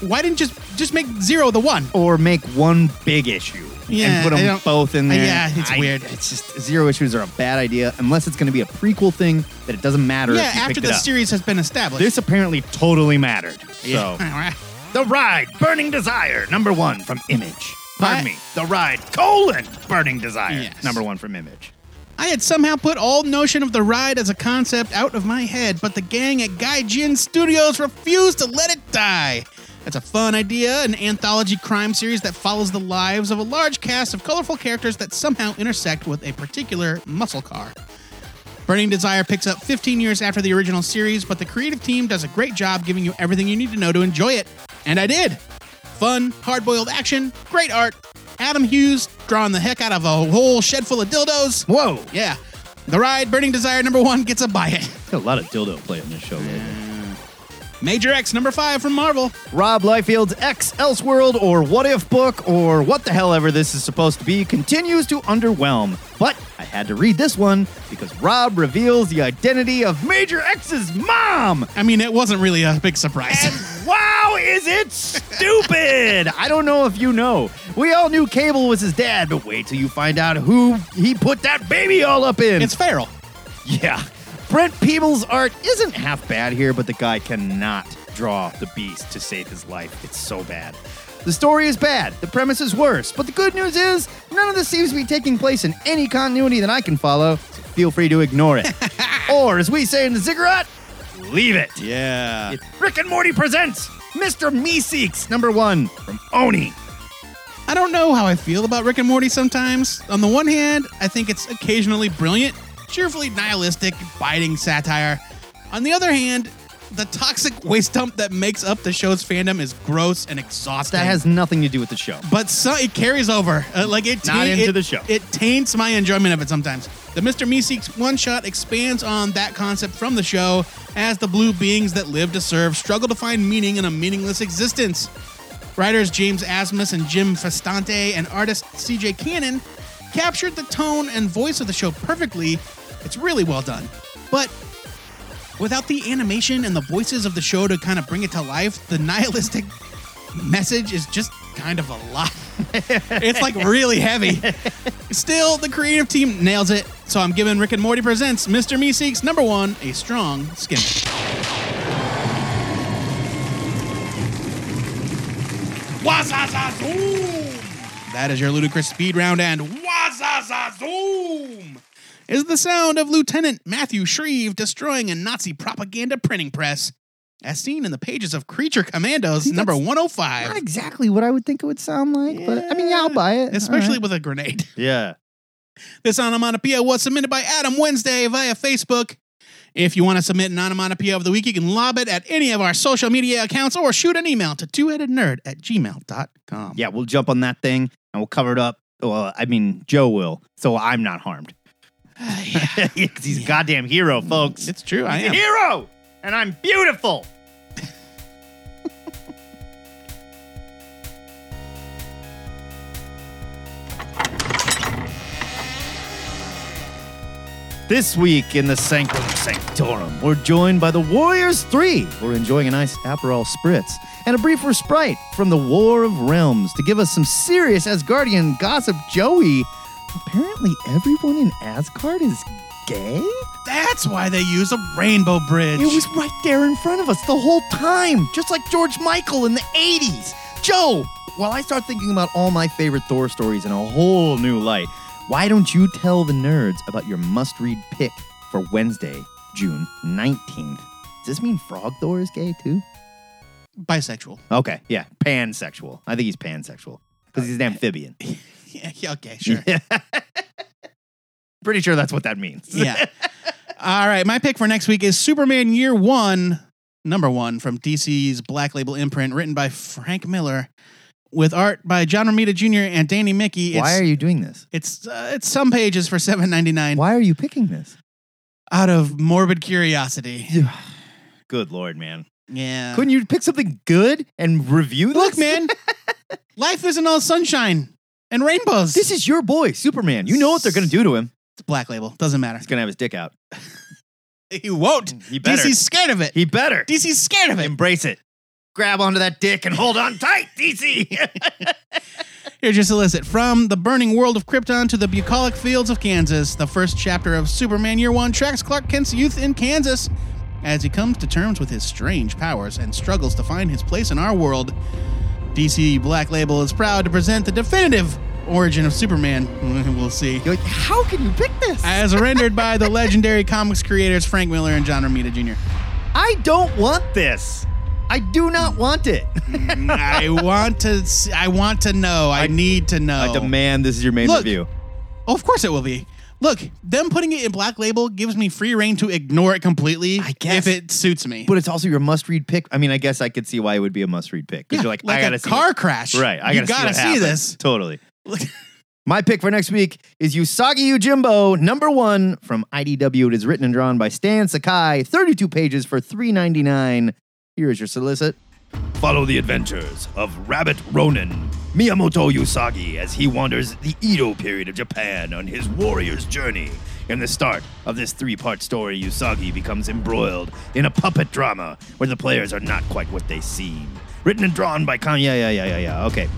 why didn't just just make zero the one? Or make one big issue. Yeah, and put I them don't- both in there. Yeah, it's weird. It's just zero issues are a bad idea unless it's going to be a prequel thing that it doesn't matter. Yeah, if you after picked the it up. series has been established. This apparently totally mattered. Yeah. So, All right. The Ride, Burning Desire, number one from Image. Pardon me. The Ride, colon, Burning Desire, Yes. number one from Image. I had somehow put all notion of the ride as a concept out of my head, but the gang at Gaijin Studios refused to let it die. It's a fun idea, an anthology crime series that follows the lives of a large cast of colorful characters that somehow intersect with a particular muscle car. Burning Desire picks up 15 years after the original series, but the creative team does a great job giving you everything you need to know to enjoy it. And I did. Fun, hard boiled action, great art. Adam Hughes drawing the heck out of a whole shed full of dildos. Whoa. Yeah. The ride, Burning Desire number one, gets a buy it. Got a lot of dildo play on this show lately. Major X number five from Marvel. Rob Liefeld's X Elseworld or What If book or what the hell ever this is supposed to be continues to underwhelm. But I had to read this one because Rob reveals the identity of Major X's mom. I mean, it wasn't really a big surprise. And wow, is it stupid! I don't know if you know. We all knew Cable was his dad, but wait till you find out who he put that baby all up in. it's Farrell. Yeah. Brent Peeples' art isn't half bad here, but the guy cannot draw the beast to save his life. It's so bad. The story is bad, the premise is worse, but the good news is none of this seems to be taking place in any continuity that I can follow, so feel free to ignore it. or, as we say in the Ziggurat, leave it. Yeah. It's Rick and Morty presents Mr. Meeseeks, number one, from Oni. I don't know how I feel about Rick and Morty sometimes. On the one hand, I think it's occasionally brilliant, cheerfully nihilistic, biting satire. On the other hand, the toxic waste dump that makes up the show's fandom is gross and exhausting. That has nothing to do with the show. but so, it carries over. Uh, like it, Not into it- the show. It taints my enjoyment of it sometimes. The Mr. Meeseeks one shot expands on that concept from the show as the blue beings that live to serve struggle to find meaning in a meaningless existence. Writers James Asmus and Jim Festante and artist CJ Cannon captured the tone and voice of the show perfectly. It's really well done. But without the animation and the voices of the show to kind of bring it to life, the nihilistic message is just kind of a lot. it's like really heavy. Still, the creative team nails it. So I'm giving Rick and Morty Presents Mr. Meeseeks number one a strong. Wazazazoom! That is your ludicrous speed round, and Wazazazoom is the sound of Lieutenant Matthew Shrieve destroying a Nazi propaganda printing press, as seen in the pages of Creature Commandos See, number 105. Not exactly what I would think it would sound like, but I mean, yeah, I'll buy it. Especially All right. with a grenade. yeah. This onomatopoeia was submitted by Adam Wednesday via Facebook. If you want to submit an onomatopoeia of the week, you can lob it at any of our social media accounts or shoot an email to two-headednerd at gmail.com. Yeah, we'll jump on that thing and we'll cover it up. Well, I mean, Joe will, so I'm not harmed. yeah. 'Cause he's a goddamn hero, folks. It's true, I He's a hero, and I'm beautiful. This week in the Sanctum Sanctorum, we're joined by the Warriors 3. We're enjoying a nice Aperol Spritz and a brief respite from the War of Realms to give us some serious Asgardian gossip. Joey, apparently everyone in Asgard is gay? That's why they use a rainbow bridge. It was right there in front of us the whole time, just like George Michael in the 80s. Joe, while I start thinking about all my favorite Thor stories in a whole new light, why don't you tell the nerds about your must read pick for Wednesday, June 19th? Does this mean Frog Thor is gay too? bisexual. Okay, yeah, pansexual. I think he's pansexual because he's an uh, amphibian. Yeah, yeah, okay, sure. Pretty sure that's what that means. yeah. All right, my pick for next week is Superman Year One, number one from DC's Black Label imprint, written by Frank Miller, with art by John Romita Jr. and Danny Miki. It's, Why are you doing this? It's uh, it's some pages for seven ninety nine Why are you picking this? out of morbid curiosity. Good lord, man. Yeah. Couldn't you pick something good and review this? Look, man, life isn't all sunshine and rainbows. This is your boy, Superman. You know what they're going to do to him. It's Black Label. Doesn't matter. He's going to have his dick out. He won't. Mm, he better. DC's scared of it. He better. DC's scared of it. Embrace it. Grab onto that dick and hold on tight, DC. Here, just solicit from the burning world of Krypton to the bucolic fields of Kansas. The first chapter of Superman Year One tracks Clark Kent's youth in Kansas as he comes to terms with his strange powers and struggles to find his place in our world. DC Black Label is proud to present the definitive origin of Superman. We'll see. You're like, how can you pick this? As rendered by the legendary comics creators Frank Miller and John Romita Jr. I don't want this. I do not want it. Mm, I want to. s- I want to know. I, need to know. I demand this is your main Look. review. Oh, of course it will be. Look, them putting it in Black Label gives me free reign to ignore it completely I guess. if it suits me. But it's also your must-read pick. I mean, I guess I could see why it would be a must-read pick because Yeah, you're like, like I gotta a see car what- crash. Right, I you gotta, gotta see, see, what happens. this. Totally. My pick for next week is Usagi Yojimbo, number one from IDW. It is written and drawn by Stan Sakai, 32 pages for $3.99. Here is your solicit. Follow the adventures of Rabbit Ronin, Miyamoto Usagi, as he wanders the Edo period of Japan on his warrior's journey. In the start of this three part story, Usagi becomes embroiled in a puppet drama where the players are not quite what they seem. Written and drawn by Kanye. Yeah, yeah, yeah, yeah, yeah. Okay.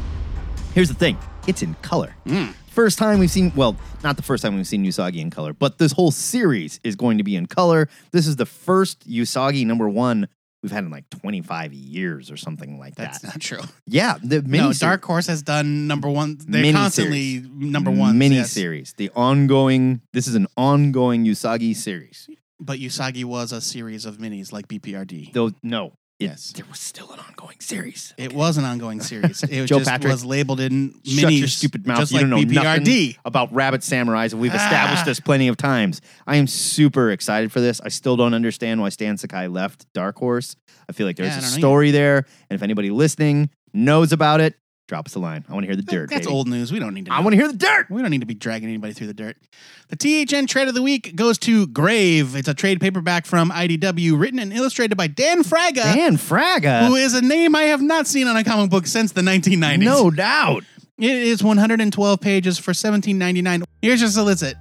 Here's the thing it's in color. Mm. First time we've seen, well, not the first time we've seen Usagi in color, but this whole series is going to be in color. This is the first Usagi number one we've had in like 25 years or something like that's that. That's not true. Yeah, the mini no, Dark Horse has done number one. They're Mini constantly series. number one. mini yes. series. The ongoing, this is an ongoing Usagi series. But Usagi was a series of minis like BPRD. Though, no, it- Yes. there was still an ongoing series. It was an ongoing series. It Joe just Patrick, was labeled in minis. Shut your stupid mouth. Just you like don't know nothing about Rabbit Samurais, and we've established Ah. this plenty of times. I am super excited for this. I still don't understand why Stan Sakai left Dark Horse. I feel like there's Yeah, I a don't know story there, and if anybody listening knows about it, drop us a line. I want to hear the dirt. That's baby. old news. We don't need to. I know. want to hear the dirt. We don't need to be dragging anybody through the dirt. The THN trade of the week goes to Grave. It's a trade paperback from IDW, written and illustrated by Dan Fraga, Dan Fraga. who is a name I have not seen on a comic book since the 1990s. no doubt. It is 112 pages for 17.99. Here's your solicit.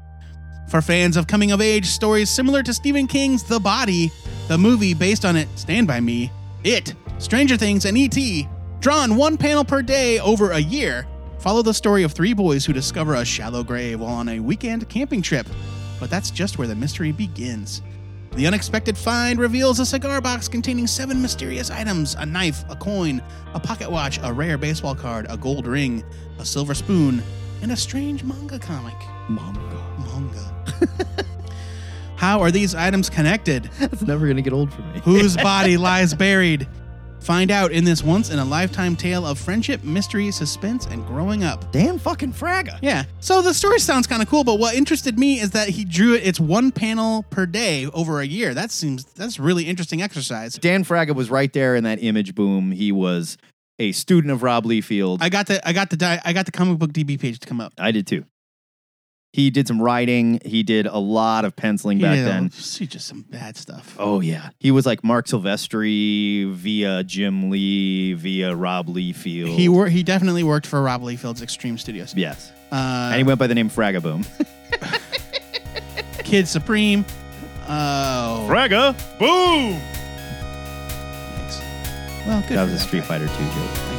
For fans of coming of age stories similar to Stephen King's The Body, the movie based on it, Stand By Me, It, Stranger Things, and E.T., drawn one panel per day over a year, follow the story of three boys who discover a shallow grave while on a weekend camping trip. But that's just where the mystery begins. The unexpected find reveals a cigar box containing seven mysterious items a knife, a coin, a pocket watch, a rare baseball card, a gold ring, a silver spoon, and a strange manga comic. Manga. Manga. How are these items connected? That's never going to get old for me. Whose body lies buried? Find out in this once in a lifetime tale of friendship, mystery, suspense, and growing up. Dan fucking Fraga. Yeah. So the story sounds kind of cool, but what interested me is that he drew it. It's one panel per day over a year. That seems that's really interesting exercise. Dan Fraga was right there in that image boom. He was a student of Rob Liefeld. I got the I got the di- I got the comic book DB page to come up. I did too. He did some writing. He did a lot of penciling back then. See just some bad stuff. Oh yeah, he was like Marc Silvestri via Jim Lee via Rob Liefeld. He wor- he definitely worked for Rob Liefeld's Extreme Studios. yes, Uh, and he went by the name Fragaboom. Kid Supreme. Oh, Fraga boom. thanks. Well, good. That was a Street guy. Fighter Two joke.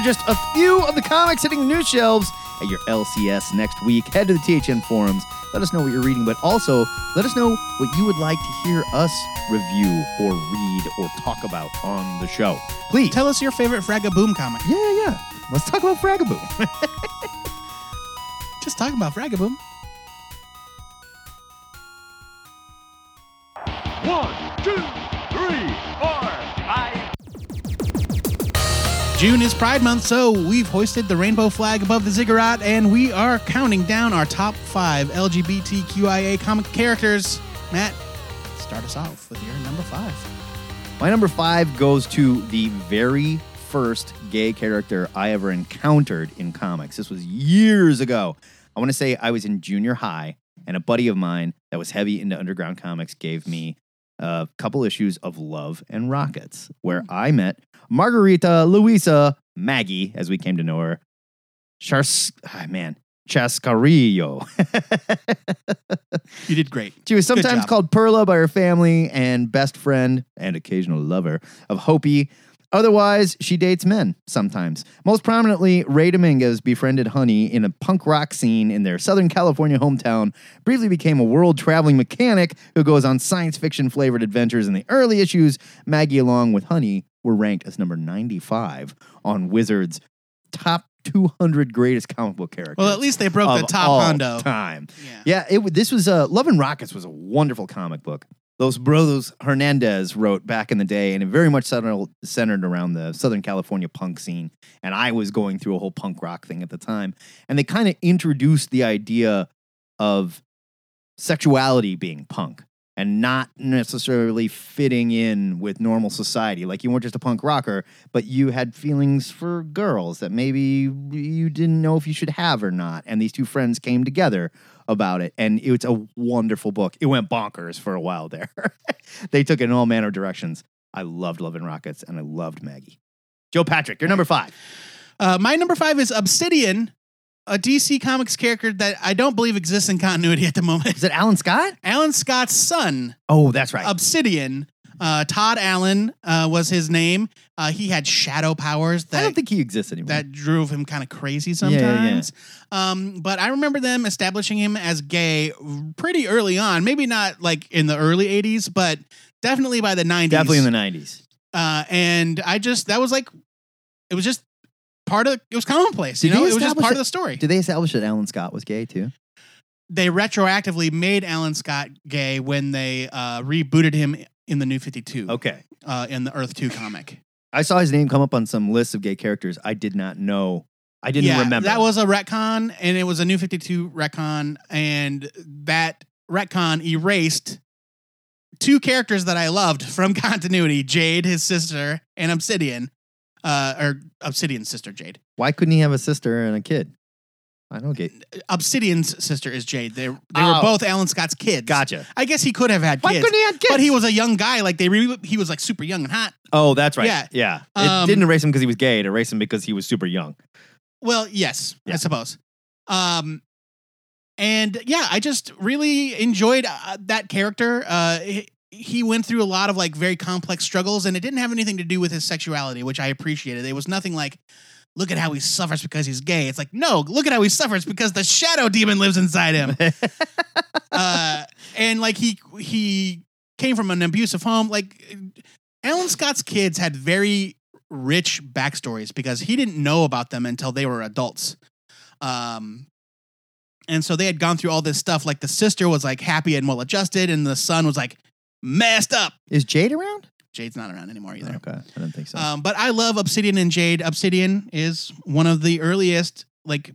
Are just a few of the comics hitting the news shelves at your LCS next week. Head to the THN forums. Let us know what you're reading, but also let us know what you would like to hear us review or read or talk about on the show. Please. Tell us your favorite Fragga Boom comic. yeah, yeah, yeah. Let's talk about Fragaboom. Just talking about Fragga Boom. June is Pride Month, so we've hoisted the rainbow flag above the ziggurat, and we are counting down our top five LGBTQIA comic characters. Matt, start us off with your number five. My number five goes to the very first gay character I ever encountered in comics. This was years ago. I want to say I was in junior high, and a buddy of mine that was heavy into underground comics gave me a couple issues of Love and Rockets, where hmm. I met Margarita Luisa Maggie, as we came to know her. Chars, ah, man, Chascarillo. You did great. She was sometimes called Perla by her family and best friend and occasional lover of Hopey. Otherwise, she dates men sometimes. Most prominently, Ray Dominguez befriended Honey in a punk rock scene in their Southern California hometown, briefly became a world traveling mechanic who goes on science fiction flavored adventures in the early issues. Maggie, along with Honey, were ranked as number 95 on Wizard's top 200 greatest comic book characters. Well, at least they broke the top all hundo. time. Yeah. Yeah, it this was uh, Love and Rockets was a wonderful comic book. Those brothers Hernandez wrote back in the day, and it very much centered around the Southern California punk scene. And I was going through a whole punk rock thing at the time, and they kind of introduced the idea of sexuality being punk and not necessarily fitting in with normal society. Like you weren't just a punk rocker, but you had feelings for girls that maybe you didn't know if you should have or not. And these two friends came together about it. And it's a wonderful book. It went bonkers for a while there. they took it in all manner of directions. I loved Love and Rockets and I loved Maggie. Joe Patrick, you're number five. Uh, my number five is Obsidian, a DC Comics character that I don't believe exists in continuity at the moment. Is it Alan Scott? Alan Scott's son, Oh, that's right. Obsidian. Uh, Todd Allen uh, was his name. Uh, he had shadow powers I that don't think he exists anymore. that drove him kind of crazy yeah, yeah. sometimes. Um, but I remember them establishing him as gay pretty early on. Maybe not like in the early '80s, but definitely by the '90s. Definitely in the 90s. uh, and I just that was like, it was just part of it was commonplace. Did you know, it was just part it- of the story. Did they establish that Alan Scott was gay too? they retroactively made Alan Scott gay when they uh, rebooted him in the New Fifty Two. Okay. uh, in the Earth 2 comic. I saw his name come up on some lists of gay characters. I did not know. I didn't yeah, remember. That was a retcon, and it was a New 52 retcon, and that retcon erased two characters that I loved from continuity Jade, his sister, and Obsidian, uh, or Obsidian's sister, Jade. Why couldn't he have a sister and a kid? I don't get. Obsidian's sister is Jade. They, they Oh. were both Alan Scott's kids. Gotcha. I guess he could have had Why kids. couldn't he have kids? But he was a young guy. Like they, re- he was like super young and hot. Oh, that's right. Yeah. Yeah. Um, it didn't erase him because he was gay. It erased him because he was super young. Well, yes, Yeah. I suppose. Um, and yeah, I just really enjoyed uh, that character. Uh, he, he went through a lot of like very complex struggles, and it didn't have anything to do with his sexuality, which I appreciated. It was nothing like, look at how he suffers because he's gay. It's like, no, look at how he suffers because the shadow demon lives inside him. uh, and like he he came from an abusive home. Like Alan Scott's kids had very rich backstories because he didn't know about them until they were adults. Um, and so they had gone through all this stuff. Like the sister was like happy and well adjusted, and the son was like messed up. Is Jade around? Jade's not around anymore either. Okay, I didn't think so. Um, but I love Obsidian and Jade. Obsidian is one of the earliest like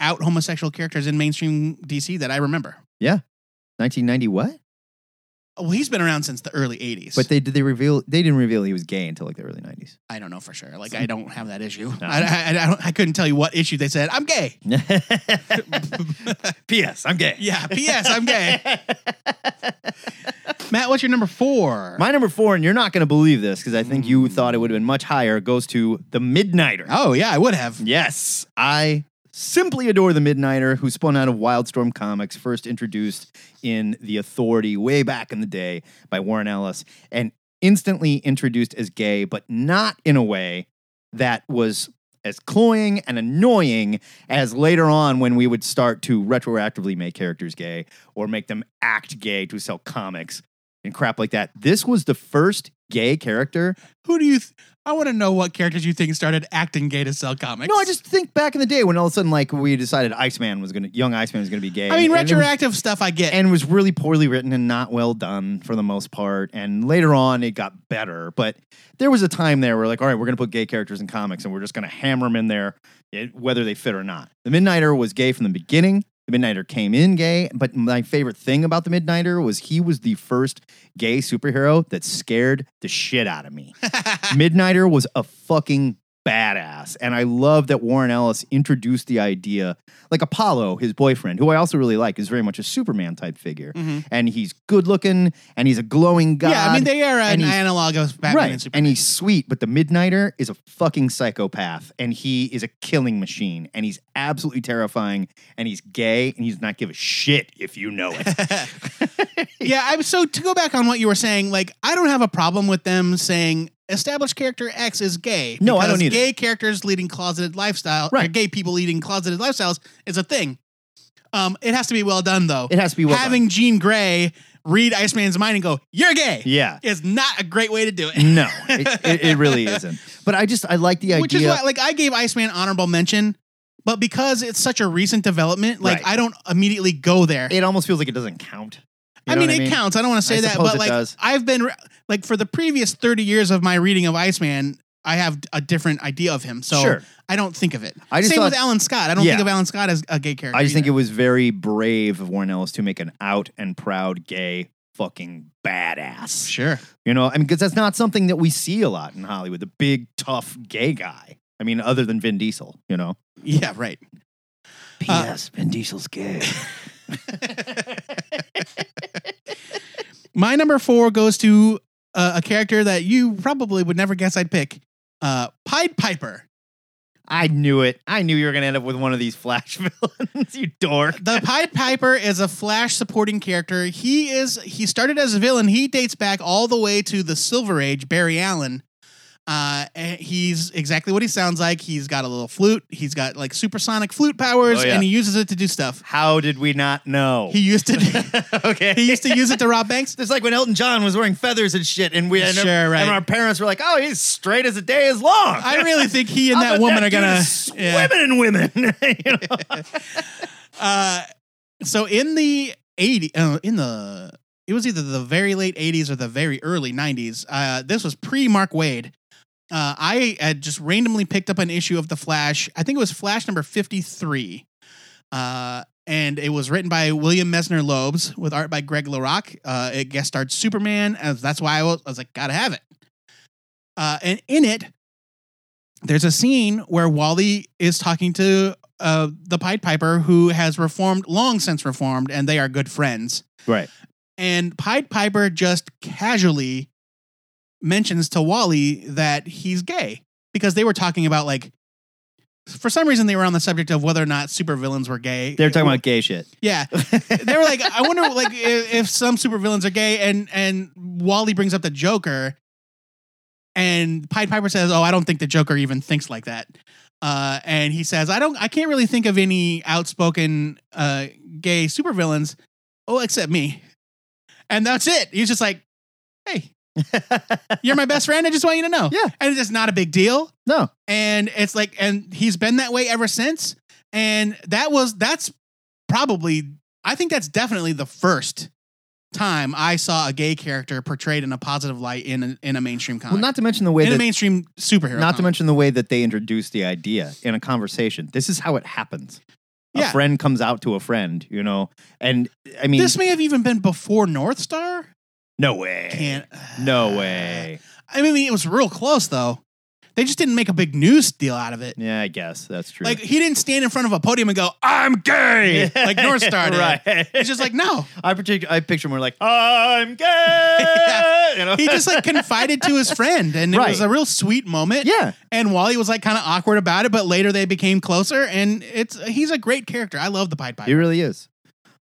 out homosexual characters in mainstream DC that I remember. yeah, 1990 what? Well, he's been around since the early '80s, But they did they reveal they didn't reveal he was gay until like the early 90s. I don't know for sure. Like I don't have that issue. No. I, I, I, don't, I couldn't tell you what issue they said. I'm gay. P.S. I'm gay. Yeah. P.S. I'm gay. Matt, what's your number four? My number four, and you're not going to believe this because I think you hmm. thought it would have been much higher, goes to the Midnighter. oh yeah, I would have. Yes, I simply adore the Midnighter, who spun out of Wildstorm Comics, first introduced in The Authority way back in the day by Warren Ellis, and instantly introduced as gay, but not in a way that was as cloying and annoying as later on when we would start to retroactively make characters gay or make them act gay to sell comics and crap like that. This was the first gay character Who do you? Th- I want to know what characters you think started acting gay to sell comics. No, I just think back in the day when all of a sudden, like, we decided Iceman was gonna, young Iceman was gonna be gay. I mean, and it was- retroactive stuff I get. and was really poorly written and not well done for the most part. And later on, it got better. But there was a time there where, like, all right, we're gonna put gay characters in comics, and we're just gonna hammer them in there, eh, whether they fit or not. The Midnighter was gay from the beginning. The Midnighter came in gay, but my favorite thing about the Midnighter was he was the first gay superhero that scared the shit out of me. Midnighter was a fucking badass. And I love that Warren Ellis introduced the idea, like Apollo, his boyfriend, who I also really like, is very much a Superman type figure. And he's good looking and he's a glowing god. Mm-hmm. yeah, I mean they are an analog of Batman right. and Superman. And he's sweet, but the Midnighter is a fucking psychopath and he is a killing machine and he's absolutely terrifying and he's gay and he's not give a shit if you know it. yeah, I'm so to go back on what you were saying, like I don't have a problem with them saying establish character X is gay. No, I don't either. Gay characters leading closeted lifestyle, or Right. gay people leading closeted lifestyles is a thing. Um, it has to be well done though. It has to be well Having Jean Grey read Iceman's mind and go, "You're gay," Yeah. is not a great way to do it. No, it, it, it really isn't. But I just I like the idea. Which is why, like, I gave Iceman honorable mention, but because it's such a recent development, like, Right. I don't immediately go there. it almost feels like it doesn't count. You I know mean, what it counts. I don't want to say I that, but like, does. I've been like for the previous thirty years of my reading of Iceman, I have a different idea of him. So Sure. I don't think of it. I just Same with Alan Scott. I don't Yeah. think of Alan Scott as a gay character. I just think it was very brave of Warren Ellis to make an out and proud gay fucking badass. sure. You know, I mean, because that's not something that we see a lot in Hollywood. The big tough gay guy. I mean, other than Vin Diesel. You know. Yeah, right. P.S. Vin Diesel's gay. My number four goes to uh, a character that you probably would never guess I'd pick. Uh, Pied Piper. I knew it. I knew you were gonna end up with one of these Flash villains. you dork. The Pied Piper is a Flash supporting character. He is he started as a villain. He dates back all the way to the Silver Age, Barry Allen. Uh, and he's exactly what he sounds like. He's got a little flute. He's got like supersonic flute powers, Oh, yeah. and he uses it to do stuff. How did we not know? He used to okay. he used to use it to rob banks. It's like when Elton John was wearing feathers and shit, and we and, Sure, right. and our parents were like, "Oh, he's straight as a day is long." I really think he and that woman are gonna yeah. swimming in women. you know? Uh, so in the 80 uh, in the it was either the very late 80s or the very early 90s uh, this was pre Mark Waid uh, i had just randomly picked up an issue of the flash i think it was flash number 53 uh, and it was written by William Messner-Loebs with art by Greg LaRocque uh, it guest starred superman as that's why I was, I was like gotta have it uh, and in it there's a scene where wally is talking to uh, the Pied Piper, who has reformed, long since reformed, and they are good friends. right. And Pied Piper just casually mentions to Wally that he's gay because they were talking about like, for some reason they were on the subject of whether or not supervillains were gay. They're talking about gay shit. yeah. They were like, I wonder like if, if some supervillains are gay, and and Wally brings up the Joker, and Pied Piper says, "Oh, I don't think the Joker even thinks like that." Uh, and he says, "I don't, I can't really think of any outspoken uh, gay supervillains, oh, except me." And that's it. He's just like, "Hey, you're my best friend. I just want you to know." Yeah. and it's not a big deal no. and it's like and he's been that way ever since and that was that's probably i think that's definitely the first time i saw a gay character portrayed in a positive light in a, in a mainstream comic Well, not to mention the way in a mainstream superhero not to mention the way that they introduced the idea in a conversation. This is how it happens. A Yeah. friend comes out to a friend, you know, and I mean, this may have even been before north star no way, can't no uh, way. i mean it was real close though they just didn't make a big news deal out of it Yeah, I guess that's true. like he didn't stand in front of a podium and go i'm gay like north star did right? it's just like no I picture, I picture more like I'm gay. you know? he just like confided to his friend and it was a real sweet moment yeah, and wally was like kind of awkward about it but later they became closer and it's he's a great character i love the pied he piper really is.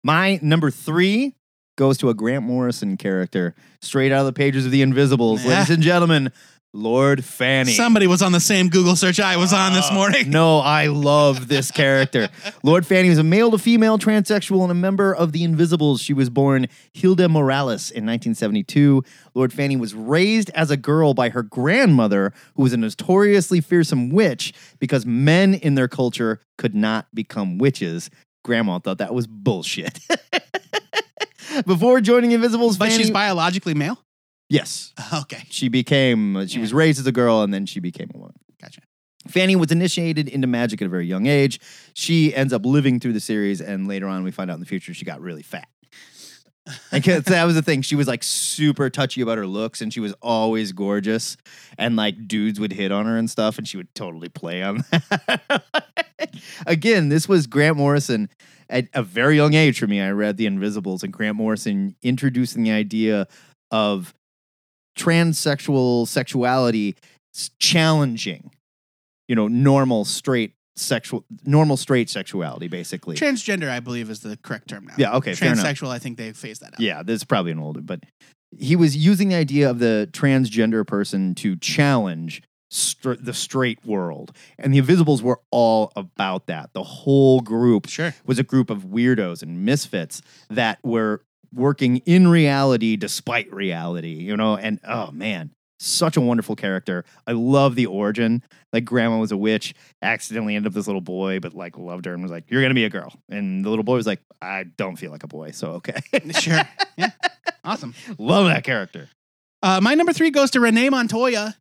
My number three goes to a Grant Morrison character, straight out of the pages of The Invisibles, ladies and gentlemen, Lord Fanny. somebody was on the same google search i was on this uh, morning No, I love this character. Lord Fanny was a male to female transsexual and a member of the Invisibles. She was born Hilda Morales in 1972. Lord Fanny was raised as a girl by her grandmother, who was a notoriously fearsome witch because men in their culture could not become witches. Grandma thought that was bullshit. Before joining Invisibles, but she's biologically male yes, okay she became. She Yeah. was raised as a girl, and then she became a woman. gotcha Fanny was initiated into magic at a very young age. She ends up living through the series, and later on, we find out in the future she got really fat. Because that was the thing. She was like super touchy about her looks, and she was always gorgeous. And like dudes would hit on her and stuff, and she would totally play on that. Again, this was Grant Morrison at a very young age for me. I read The Invisibles, and Grant Morrison introducing the idea of transsexual sexuality challenging, you know, normal straight sexual, normal straight sexuality, basically. transgender i believe is the correct term now Yeah, okay, transsexual i think they phased that out yeah, this is probably an older, but he was using the idea of the transgender person to challenge str- the straight world. And the Invisibles were all about that. The whole group Sure. was a group of weirdos and misfits that were working in reality despite reality, you know? And oh man, such a wonderful character. I love the origin. Like grandma was a witch, accidentally ended up this little boy, but like loved her and was like, You're gonna be a girl. And the little boy was like, I don't feel like a boy, so okay. Sure. Yeah. Awesome. love that character. Uh, my number three goes to Renee Montoya,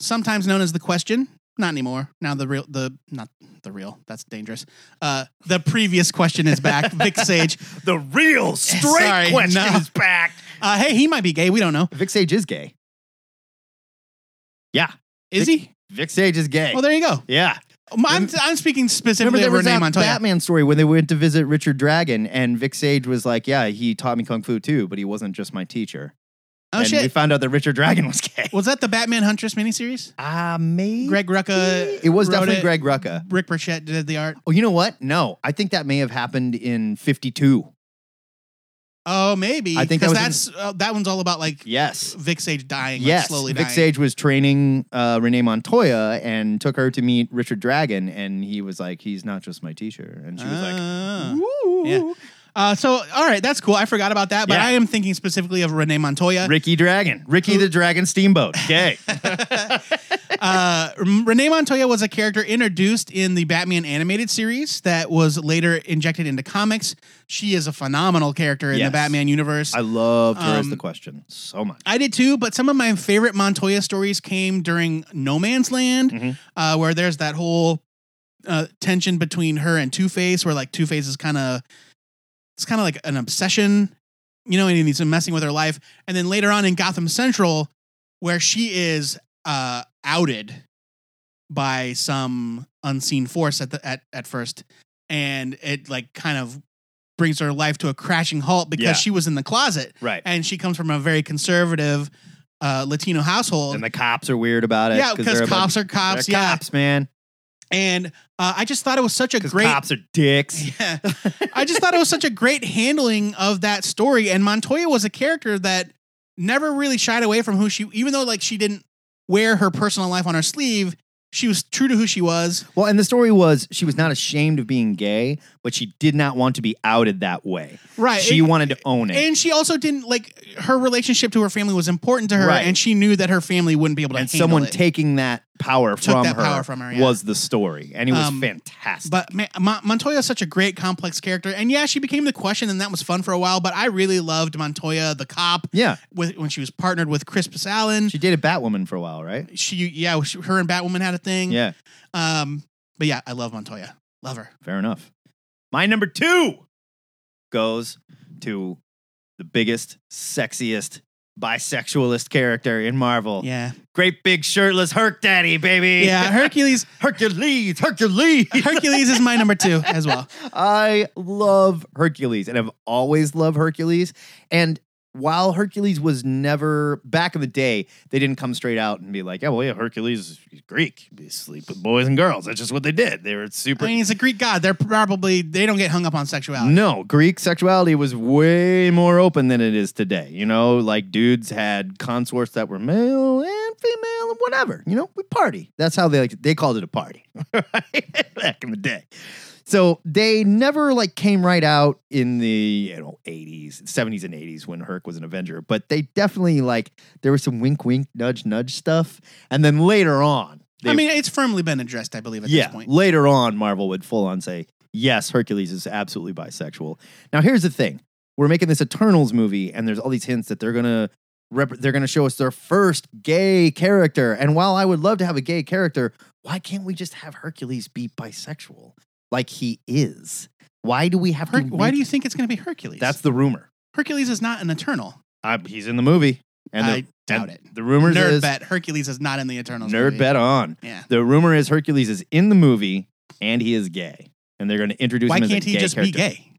sometimes known as the Question. Not anymore. Now the real, the not the real. That's dangerous. Uh, the previous question is back. Vic Sage. The real straight Sorry, question no. is back. Uh, hey, he might be gay. We don't know. Vic Sage is gay. Yeah. Is he? Vic Sage is gay. Well, there you go. yeah. I'm, I'm speaking Remember specifically there of was Renee that Montoya. Batman story when they went to visit Richard Dragon and Vic Sage was like, "Yeah, he taught me kung fu too, but he wasn't just my teacher." Oh and we found out that Richard Dragon was gay. Was that the Batman Huntress miniseries? Ah, maybe Greg Rucka. It was definitely it. Greg Rucka. Rick Burchett did the art. Oh, you know what? No, I think that may have happened in '52. Oh, maybe. I think that that's uh, that one's all about like Yes. Vic Sage dying, like, Yes, slowly Vic dying. Sage was training uh, Renee Montoya and took her to meet Richard Dragon, and he was like, "He's not just my teacher," and she was like, Ah. "Ooh." Yeah. Uh, so, all right, that's cool. I forgot about that, but Yeah. I am thinking specifically of Renee Montoya. Ricky Dragon, Ricky the Dragon Steamboat, gay. Uh, Renee Montoya was a character introduced in the Batman animated series that was later injected into comics. She is a phenomenal character in Yes. the Batman universe. I loved her as Um, the question so much. I did too, but some of my favorite Montoya stories came during No Man's Land, Mhm. uh, where there's that whole uh, tension between her and Two Face, where like Two Face is kind of it's kind of like an obsession, you know, and he's messing with her life. And then later on in Gotham Central, where she is uh, outed by some unseen force at the at at first, and it like kind of brings her life to a crashing halt because Yeah. she was in the closet Right. and she comes from a very conservative uh, Latino household. And the cops are weird about it. yeah, because cops bunch- are cops. Yeah, cops, man. And uh, I just thought it was such a great. cops are dicks. Yeah. I just thought it was such a great handling of that story, and Montoya was a character that never really shied away from who she, even though like she didn't wear her personal life on her sleeve. She was true to who she was. Well, and the story was she was not ashamed of being gay, but she did not want to be outed that way. Right. She and, wanted to own it. and she also didn't like her relationship to her family was important to her, Right. and she knew that her family wouldn't be able to and handle someone it. taking that power Took from that her, power from her, yeah. was the story, and it was Um, fantastic. But man, Mon- Montoya is such a great, complex character, and yeah, she became the question, and that was fun for a while. But I really loved Montoya, the cop, yeah, with when she was partnered with Crispus Allen. she dated Batwoman for a while, right? She, yeah, she, her and Batwoman had a thing. Yeah, Um, but yeah, I love Montoya. Love her. fair enough. My number two goes to the biggest, sexiest, bisexualist character in Marvel. Yeah, Great big shirtless Herc Daddy, baby. yeah. Hercules. Hercules, Hercules. Hercules is my number two as well. I love Hercules and I've always loved Hercules. And while Hercules was never back in the day, they didn't come straight out and be like, "Yeah, well, yeah, Hercules is Greek. They sleep with boys and girls. That's just what they did. They were super." I mean, he's a Greek god. They're probably they don't get hung up on sexuality. no, Greek sexuality was way more open than it is today. You know, like dudes had consorts that were male and female and whatever. You know, we party. That's how they like they called it a party right? back in the day. So they never like came right out in the you know 80s, 70s and 80s when Herc was an Avenger, but they definitely like there was some wink wink nudge nudge stuff. And then later on, I mean, it's firmly been addressed, I believe, at yeah, this point. later on Marvel would full on say, "Yes, Hercules is absolutely bisexual." Now here's the thing. We're making this Eternals movie and there's all these hints that they're going to rep- they're going to show us their first gay character. And while I would love to have a gay character, why can't we just have Hercules be bisexual like he is? Why do we have Her- to why do you think it's going to be Hercules? That's the rumor. Hercules is not an Eternal. I, he's in the movie. And I the, doubt and it. The rumors Nerd is bet. Hercules is not in the Eternals. nerd movie. bet on. Yeah. The rumor is Hercules is in the movie and he is gay. And they're going to introduce Why him as can't a he gay just character. be gay?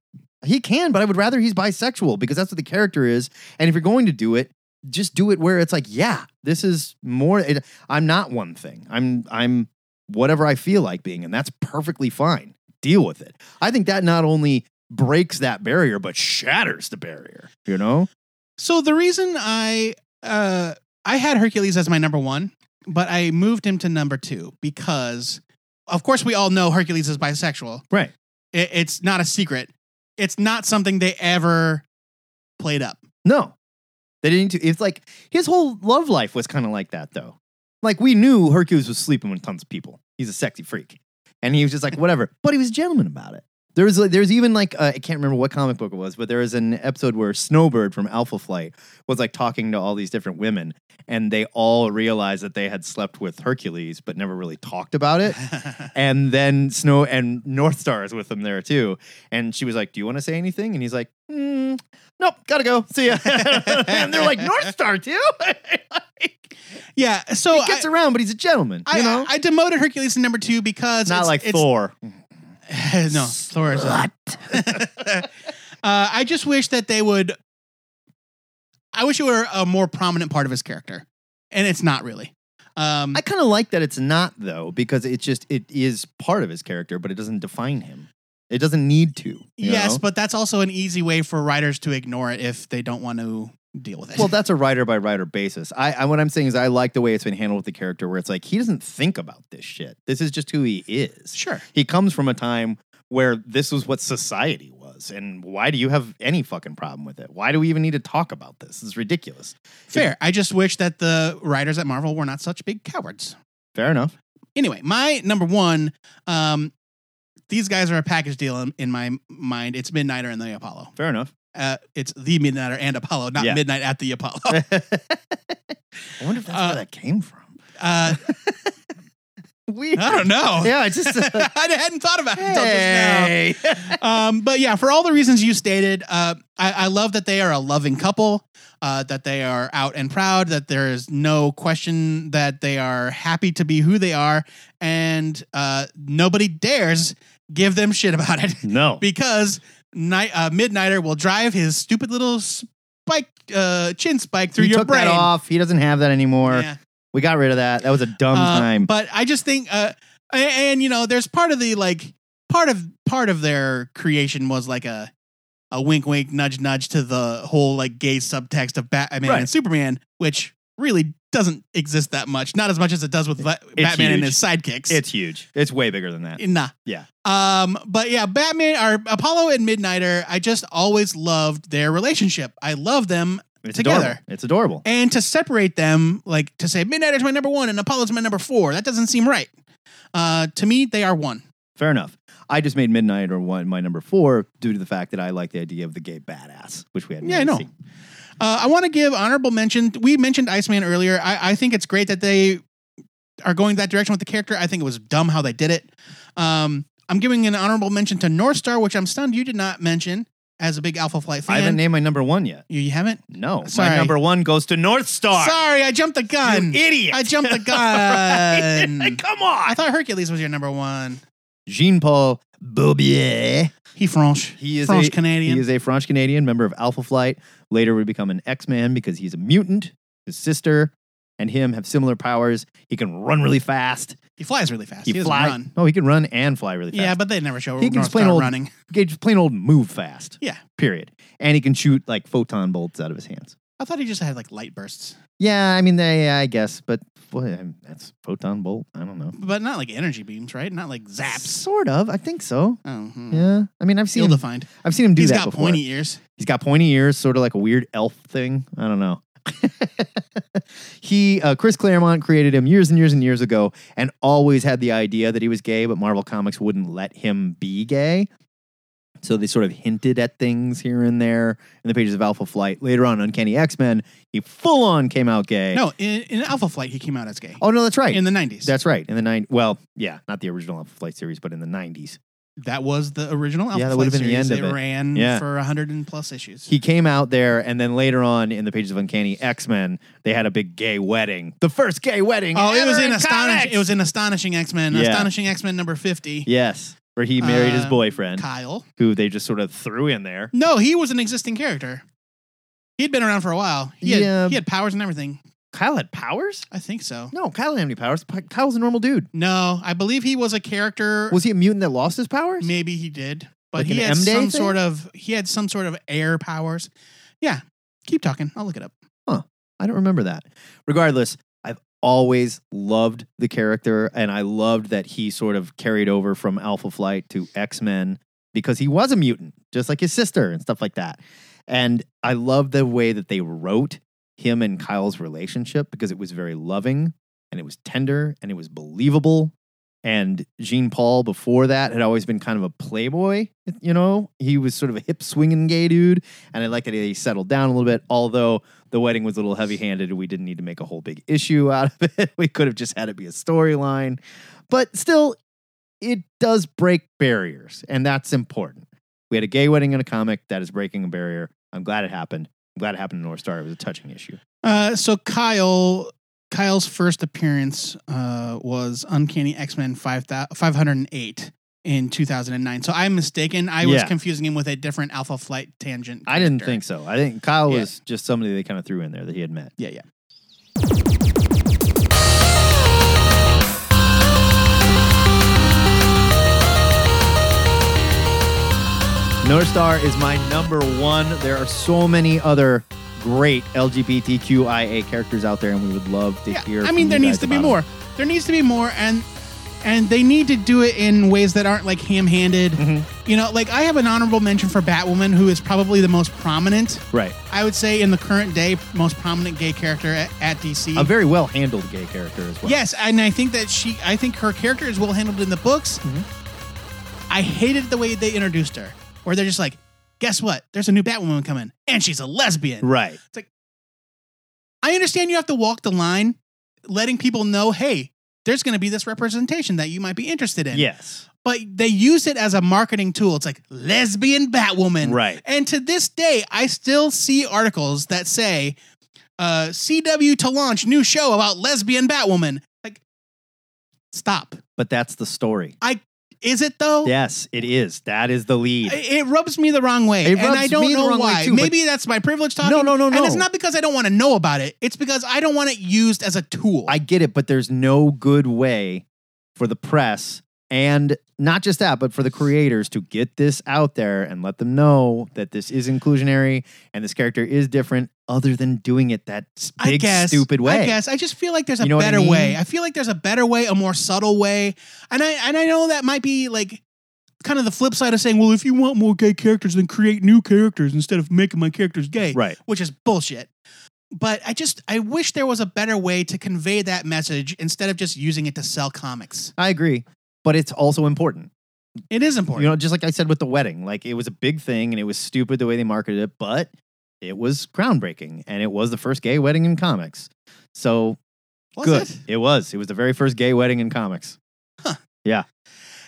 He can, but I would rather he's bisexual because that's what the character is. And if you're going to do it, just do it where it's like, yeah, this is more. It, I'm not one thing. I'm I'm whatever I feel like being, and that's perfectly fine. Deal with it. I think that not only breaks that barrier, but shatters the barrier. You know? So the reason I uh I had Hercules as my number one, but I moved him to number two because, of course, we all know Hercules is bisexual. Right. It, it's not a secret. It's not something they ever played up. No. They didn't do, it's like his whole love life was kind of like that though. Like we knew Hercules was sleeping with tons of people. He's a sexy freak. And he was just like whatever, but he was a gentleman about it. There was like, there's even like uh, I can't remember what comic book it was, but there was an episode where Snowbird from Alpha Flight was like talking to all these different women, and they all realized that they had slept with Hercules, but never really talked about it. and then Snow and North Star is with them there too. And she was like, "Do you want to say anything?" And he's like, mm, "Nope, gotta go. See ya." and they're like, "North Star too." yeah. So he gets I, around, but he's a gentleman. I, you know, I demoted Hercules to number two because not like Thor. no, Thor is a- uh, I just wish that they would. I wish it were a more prominent part of his character, and it's not really. Um, I kind of like that it's not though, because it just it is part of his character, but it doesn't define him. It doesn't need to. yes, know? but that's also an easy way for writers to ignore it if they don't want to deal with it. Well, that's a writer by writer basis. I, I what I'm saying is I like the way it's been handled with the character, where it's like he doesn't think about this shit. This is just who he is. sure. He comes from a time where this was what society was, and why do you have any fucking problem with it? Why do we even need to talk about this? It's ridiculous. Fair. I just wish that the writers at Marvel were not such big cowards. Fair enough. Anyway, my number one, um, these guys are a package deal in, in my mind. It's Midnighter and the Apollo. Fair enough. Uh, it's the Midnighter and Apollo, not Yeah. Midnight at the Apollo. I wonder if that's Uh, where that came from. Uh, Weird. I don't know. Yeah, I just. uh, I hadn't thought about it until just now. Um, but yeah, for all the reasons you stated, uh, I, I love that they are a loving couple, uh, that they are out and proud, that there is no question that they are happy to be who they are, and uh, nobody dares give them shit about it no. because night uh, Midnighter will drive his stupid little spike uh, chin spike through he your took brain. that off. He doesn't have that anymore. Yeah. We got rid of that. That was a dumb Uh, time. But I just think, uh, and, and you know, there's part of the like part of part of their creation was like a a wink, wink, nudge, nudge to the whole like gay subtext of Batman Right. and Superman, which really doesn't exist that much. Not as much as it does with Va- Batman and his sidekicks. it's huge. It's way bigger than that. Nah. Yeah. Um, but yeah, Batman or Apollo and Midnighter, I just always loved their relationship. I love them. It's Together. adorable. It's adorable. And to separate them, like to say Midnighter's my number one and Apollo's my number four, that doesn't seem right. Uh, to me, they are one. Fair enough. I just made Midnighter one my number four due to the fact that I like the idea of the gay badass, which we hadn't. Yeah, I know. seen. Uh, I want to give honorable mention. We mentioned Iceman earlier. I, I think it's great that they are going that direction with the character. I think it was dumb how they did it. Um, I'm giving an honorable mention to North Star, which I'm stunned you did not mention as a big Alpha Flight fan. I haven't named my number one yet. you, you haven't? No, Sorry. my number one goes to North Star. Sorry, I jumped the gun. You idiot! I jumped the gun. Come on, I thought Hercules was your number one. Jean Paul Beaubier. He French. He is French a Canadian. He is a French Canadian member of Alpha Flight. Later, would become an X Man because he's a mutant. His sister and him have similar powers. He can run really fast. He flies really fast. He, He, fly. run. Oh, he can run and fly really fast. Yeah, but they never show He can North just plain Star old- running. He just plain old move fast. Yeah. Period. And he can shoot like photon bolts out of his hands. I thought he just had like light bursts, Yeah, I mean, they, I guess, but boy, that's photon bolt. I don't know. but not like energy beams, right? Not like zaps. Sort of. I think so. Oh, hmm. Yeah. I mean, I've seen Ill him, defined. I've seen him do He's that He's got before. pointy ears. He's got pointy ears, sort of like a weird elf thing. I don't know. he, uh, Chris Claremont created him years and years and years ago, and always had the idea that he was gay, but Marvel Comics wouldn't let him be gay. So they sort of hinted at things here and there in the pages of Alpha Flight. Later on, Uncanny X Men, he full on came out gay. No, in, in Alpha Flight, he came out as gay. oh no, that's right. In the 90s. that's right. In the nine, well, yeah, not the original Alpha Flight series, but in the nineties, that was the original Alpha Yeah, that would've been the series. end of it. it. ran Yeah. for 100 and plus issues. he came out there, and then later on in the pages of Uncanny X Men, they had a big gay wedding, the first gay wedding. oh, it was ever in Astonishing. It was in Astonishing X Men. Yeah. Astonishing X Men number 50. Yes, where he married his Uh, boyfriend, Kyle. who they just sort of threw in there. No, he was an existing character. He'd been around for a while. He had, Yeah. he had powers and everything. Kyle had powers? I think so. No, Kyle didn't have any powers. P- Kyle's a normal dude. No, I believe he was a character. Was he a mutant that lost his powers? Maybe he did, but Like he an had M-Day some thing? sort of he had some sort of air powers. Yeah, Keep talking. I'll look it up. Huh. I don't remember that. Regardless, I've always loved the character, and I loved that he sort of carried over from Alpha Flight to X Men because he was a mutant, just like his sister and stuff like that. And I love the way that they wrote him and Kyle's relationship because it was very loving and it was tender and it was believable. And Jean Paul before that had always been kind of a playboy, you know? He was sort of a hip swinging gay dude. And I like that he settled down a little bit, although the wedding was a little heavy handed. We didn't need to make a whole big issue out of it. We could have just had it be a storyline. But still, it does break barriers, and that's important. We had a gay wedding in a comic that is breaking a barrier. I'm glad it happened. Glad it happened in North Star. It was a touching issue. Uh, so Kyle, Kyle's first appearance uh, was Uncanny X Men 5, 508 in 2009. So I'm mistaken. I was Yeah. confusing him with a different Alpha Flight tangent. I didn't think so. I think Kyle Yeah. was just somebody they kind of threw in there that he had met. Yeah, yeah. Northstar is my number one. There are so many other great LGBTQIA characters out there, and we would love to Yeah, hear. I mean, there needs to be more. There needs to be more, and and they need to do it in ways that aren't like ham-handed. Mm-hmm. You know, like I have an honorable mention for Batwoman, who is probably the most prominent. Right. I would say in the current day, most prominent gay character at, at DC. A very well handled gay character as well. Yes, and I think that she, I think her character is well handled in the books. Mm-hmm. I hated the way they introduced her, where they're just like, guess what? There's a new Batwoman coming, and she's a lesbian. Right. It's like, I understand you have to walk the line, letting people know, hey, there's going to be this representation that you might be interested in. Yes. But they use it as a marketing tool. It's like lesbian Batwoman. Right. And to this day, I still see articles that say, uh, CW to launch new show about lesbian Batwoman. Like, stop. But that's the story. Is it though? Yes, it is. That is the lead. It rubs me the wrong way, and I don't know why. too, Maybe that's my privilege talking. No, no, no, no. And it's not because I don't want to know about it. It's because I don't want it used as a tool. I get it, but there's no good way for the press and not just that, but for the creators to get this out there and let them know that this is inclusionary and this character is different, other than doing it that big guess, stupid way. I guess I just feel like there's a You know what I better mean? way. I feel like there's a better way, a more subtle way, and I and I know that might be like kind of the flip side of saying, well, if you want more gay characters, then create new characters instead of making my characters gay, Right. Which is bullshit. But I just I wish there was a better way to convey that message instead of just using it to sell comics. I agree, but it's also important. It is important. You know, just like I said with the wedding, like it was a big thing and it was stupid the way they marketed it, but it was groundbreaking and it was the first gay wedding in comics. So Was good. it? It was. It was the very first gay wedding in comics. Yeah,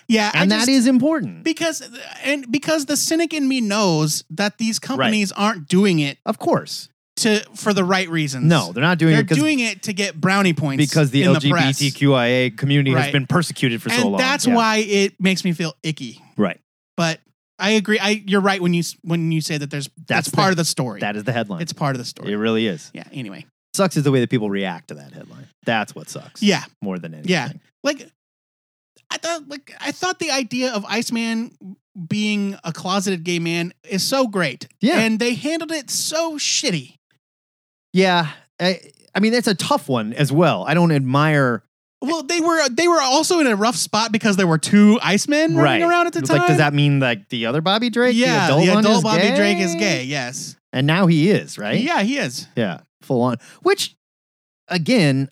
Yeah, And that just- is important. because and because the cynic in me knows that these companies aren't doing it of course. To for the right reasons. No, they're not doing it they're doing it to get brownie points because the in the press. LGBTQIA community has been persecuted for and so long. that's Yeah. why it makes me feel icky. Right. But I agree. I you're right when you when you say that there's that's That's part the- of the story. That is the headline. it's part of the story. it really is. yeah. Anyway. Sucks is the way that people react to that headline. That's what sucks. Yeah. More than anything. Yeah. Like I thought like I thought the idea of Iceman being a closeted gay man is so great. Yeah. And they handled it so shitty. Yeah. I, I mean, it's a tough one as well. I don't admire. Well, they were they were also in a rough spot because there were two Icemen running around at the time. Like, does that mean like the other Bobby Drake? yeah, the adult, one is Bobby gay? Drake is gay. Yes, And now he is, right? yeah, he is. Yeah. Full on. Which, again,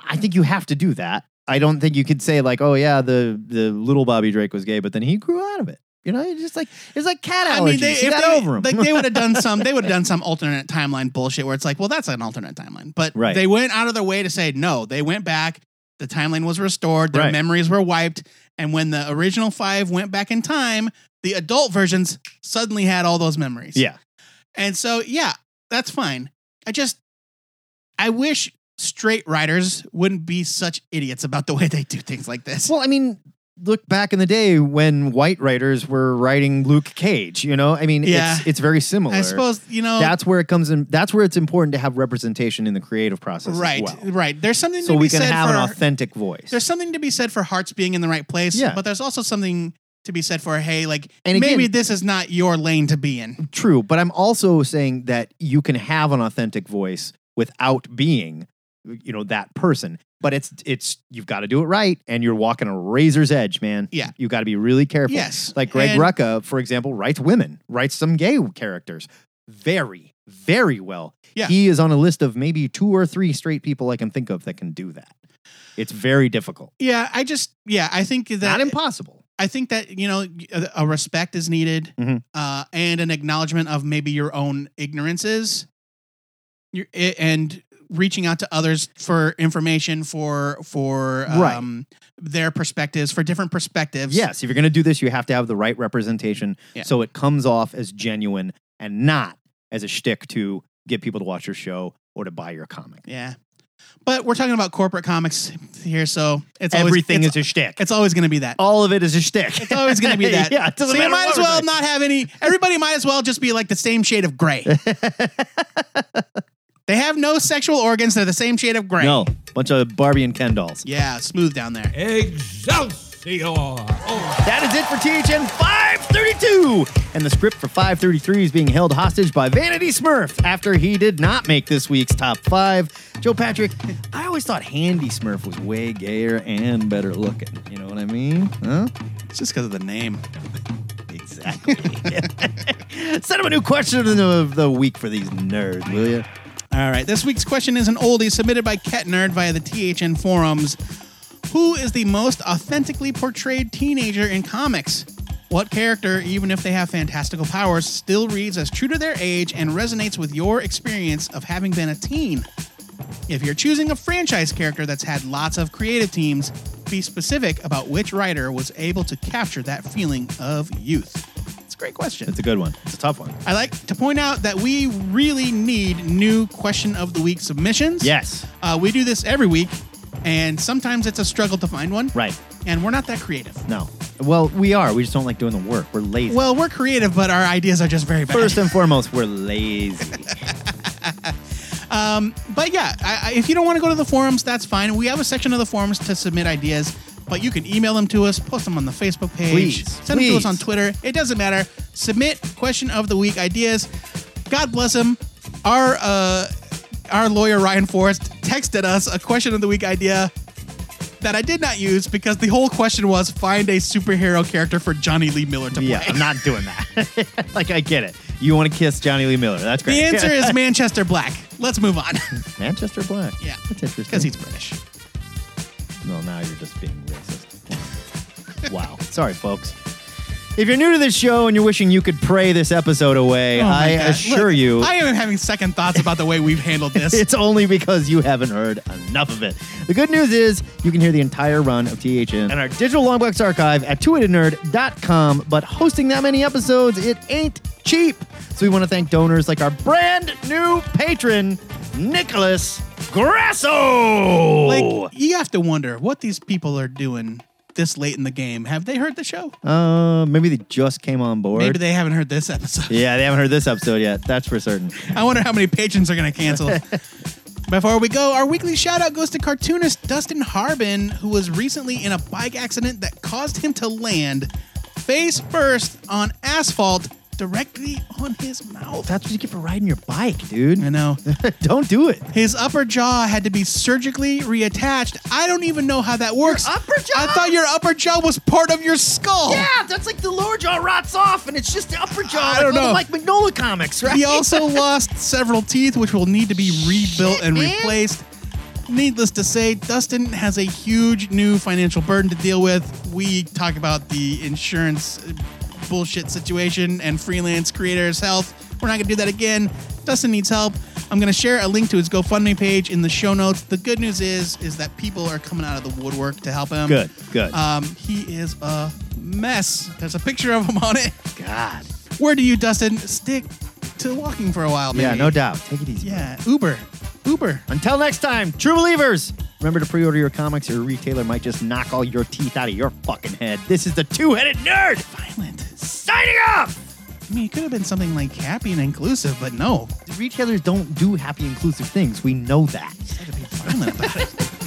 I think you have to do that. I don't think you could say like, oh yeah, the the little Bobby Drake was gay, but then he grew out of it. You know, it's just like it's like cat allergies. I mean, they, he if got they, over him. like they would have done some, they would have done some alternate timeline bullshit where it's like, well, that's an alternate timeline. But Right. they went out of their way to say no. They went back. The timeline was restored. Their Right. memories were wiped. And when the original five went back in time, the adult versions suddenly had all those memories. yeah. And so, yeah, that's fine. I just, I wish straight writers wouldn't be such idiots about the way they do things like this. Well, I mean, look back in the day when white writers were writing Luke Cage. You know, I mean, Yeah. it's it's very similar. I suppose, you know, that's where it comes in. That's where it's important to have representation in the creative process, as right, well. right. There's something So to we be can said have for, an authentic voice. There's something to be said for hearts being in the right place, Yeah. but there's also something to be said for hey, like And maybe again- this is not your lane to be in. True, but I'm also saying that you can have an authentic voice without being, you know, that person. But it's it's you've got to do it right, and you're walking a razor's edge, man. Yeah. you've got to be really careful. Yes, like Greg and- Rucka, for example, writes women, writes some gay characters, very, very well. Yeah. he is on a list of maybe two or three straight people I can think of that can do that. It's very difficult, Yeah, I just yeah, I think that not impossible. I think that you know a, a respect is needed, Mhm. uh, and an acknowledgement of maybe your own ignorances, your, i- and reaching out to others for information for for Right. um, their perspectives for different perspectives. Yes, if you're going to do this, you have to have the right representation Yeah. so it comes off as genuine and not as a shtick to get people to watch your show or to buy your comic. yeah. But we're talking about corporate comics here, so it's always, Everything it's, is a shtick. It's always going to be that. All of it is a shtick. It's always going to be that. yeah, so you might as well not have any. Everybody might as well just be like the same shade of gray. they have no sexual organs. They're the same shade of gray. No, bunch of Barbie and Ken dolls. Yeah, smooth down there. Excelsior! Oh, That is it for THN 532. And the script for 533 is being held hostage by Vanity Smurf after he did not make this week's top five. Joe Patrick, I always thought Handy Smurf was way gayer and better looking. You know what I mean? Huh? It's just because of the name. Exactly. Send him a new question of the, of the week for these nerds, will you? All right. This week's question is an oldie submitted by Ket Nerd via the THN forums. Who is the most authentically portrayed teenager in comics? What character, even if they have fantastical powers, still reads as true to their age and resonates with your experience of having been a teen? If you're choosing a franchise character that's had lots of creative teams, be specific about which writer was able to capture that feeling of youth. A great question. It's a good one. It's a tough one. I like to point out that we really need new question of the week submissions. Yes. Uh, we do this every week, and sometimes it's a struggle to find one. Right. And we're not that creative. No. Well, we are. We just don't like doing the work. We're lazy. Well, we're creative, but our ideas are just very bad. First and foremost, we're lazy. but yeah, I, I, if you don't want to go to the forums, that's fine. We have a section of the forums to submit ideas, but you can email them to us, post them on the Facebook page, Please, send them to us on Twitter. It doesn't matter. Submit question of the week ideas. God bless him. Our uh, our lawyer Ryan Forrest texted us a question of the week idea that I did not use because the whole question was find a superhero character for Jonny Lee Miller to play. yeah, I'm not doing that. like, I get it. You want to kiss Jonny Lee Miller. That's great. the answer is Manchester Black. Let's move on. Manchester Black. yeah, That's interesting. because he's British. Well, now you're just being racist. wow. Sorry, folks. If you're new to this show and you're wishing you could pray this episode away, Oh I God. assure Look, you. I am having second thoughts about the way we've handled this. It's only because you haven't heard enough of it. The good news is you can hear the entire run of THN and our digital longbox archive at twoheadednerd.com, but hosting that many episodes, it ain't cheap. So we want to thank donors like our brand new patron, Nicholas Grasso. like you have to wonder what these people are doing this late in the game. Have they heard the show? uh, maybe they just came on board. Maybe they haven't heard this episode. yeah, they haven't heard this episode yet. That's for certain. I wonder how many patrons are going to cancel. Before we go, our weekly shout out goes to cartoonist Dustin Harbin, who was recently in a bike accident that caused him to land face first on asphalt directly on his mouth. That's what you get for riding your bike, dude. I know. Don't do it. His upper jaw had to be surgically reattached. I don't even know how that works. upper jaw? I thought your upper jaw was part of your skull. Yeah, that's like the lower jaw rots off, and it's just the upper jaw. I like don't know. Mike Mignola comics, right? He also lost several teeth, which will need to be rebuilt and man. replaced. Needless to say, Dustin has a huge new financial burden to deal with. We talk about the insurance bullshit situation and freelance creators' health. We're not going to do that again. Dustin needs help. I'm going to share a link to his GoFundMe page in the show notes. The good news is, is that people are coming out of the woodwork to help him. Good, good. Um, he is a mess. There's a picture of him on it. God. Where do you, Dustin, stick to walking for a while? Maybe? Yeah, no doubt. Take it easy. Yeah, Uber. Uber. Until next time, true believers, remember to pre-order your comics. Your retailer might just knock all your teeth out of your fucking head. This is the Two-Headed Nerd Violent. signing off. I mean, it could have been something like happy and inclusive, but no. Retailers don't do happy, inclusive things. We know that. Had to be violent about it.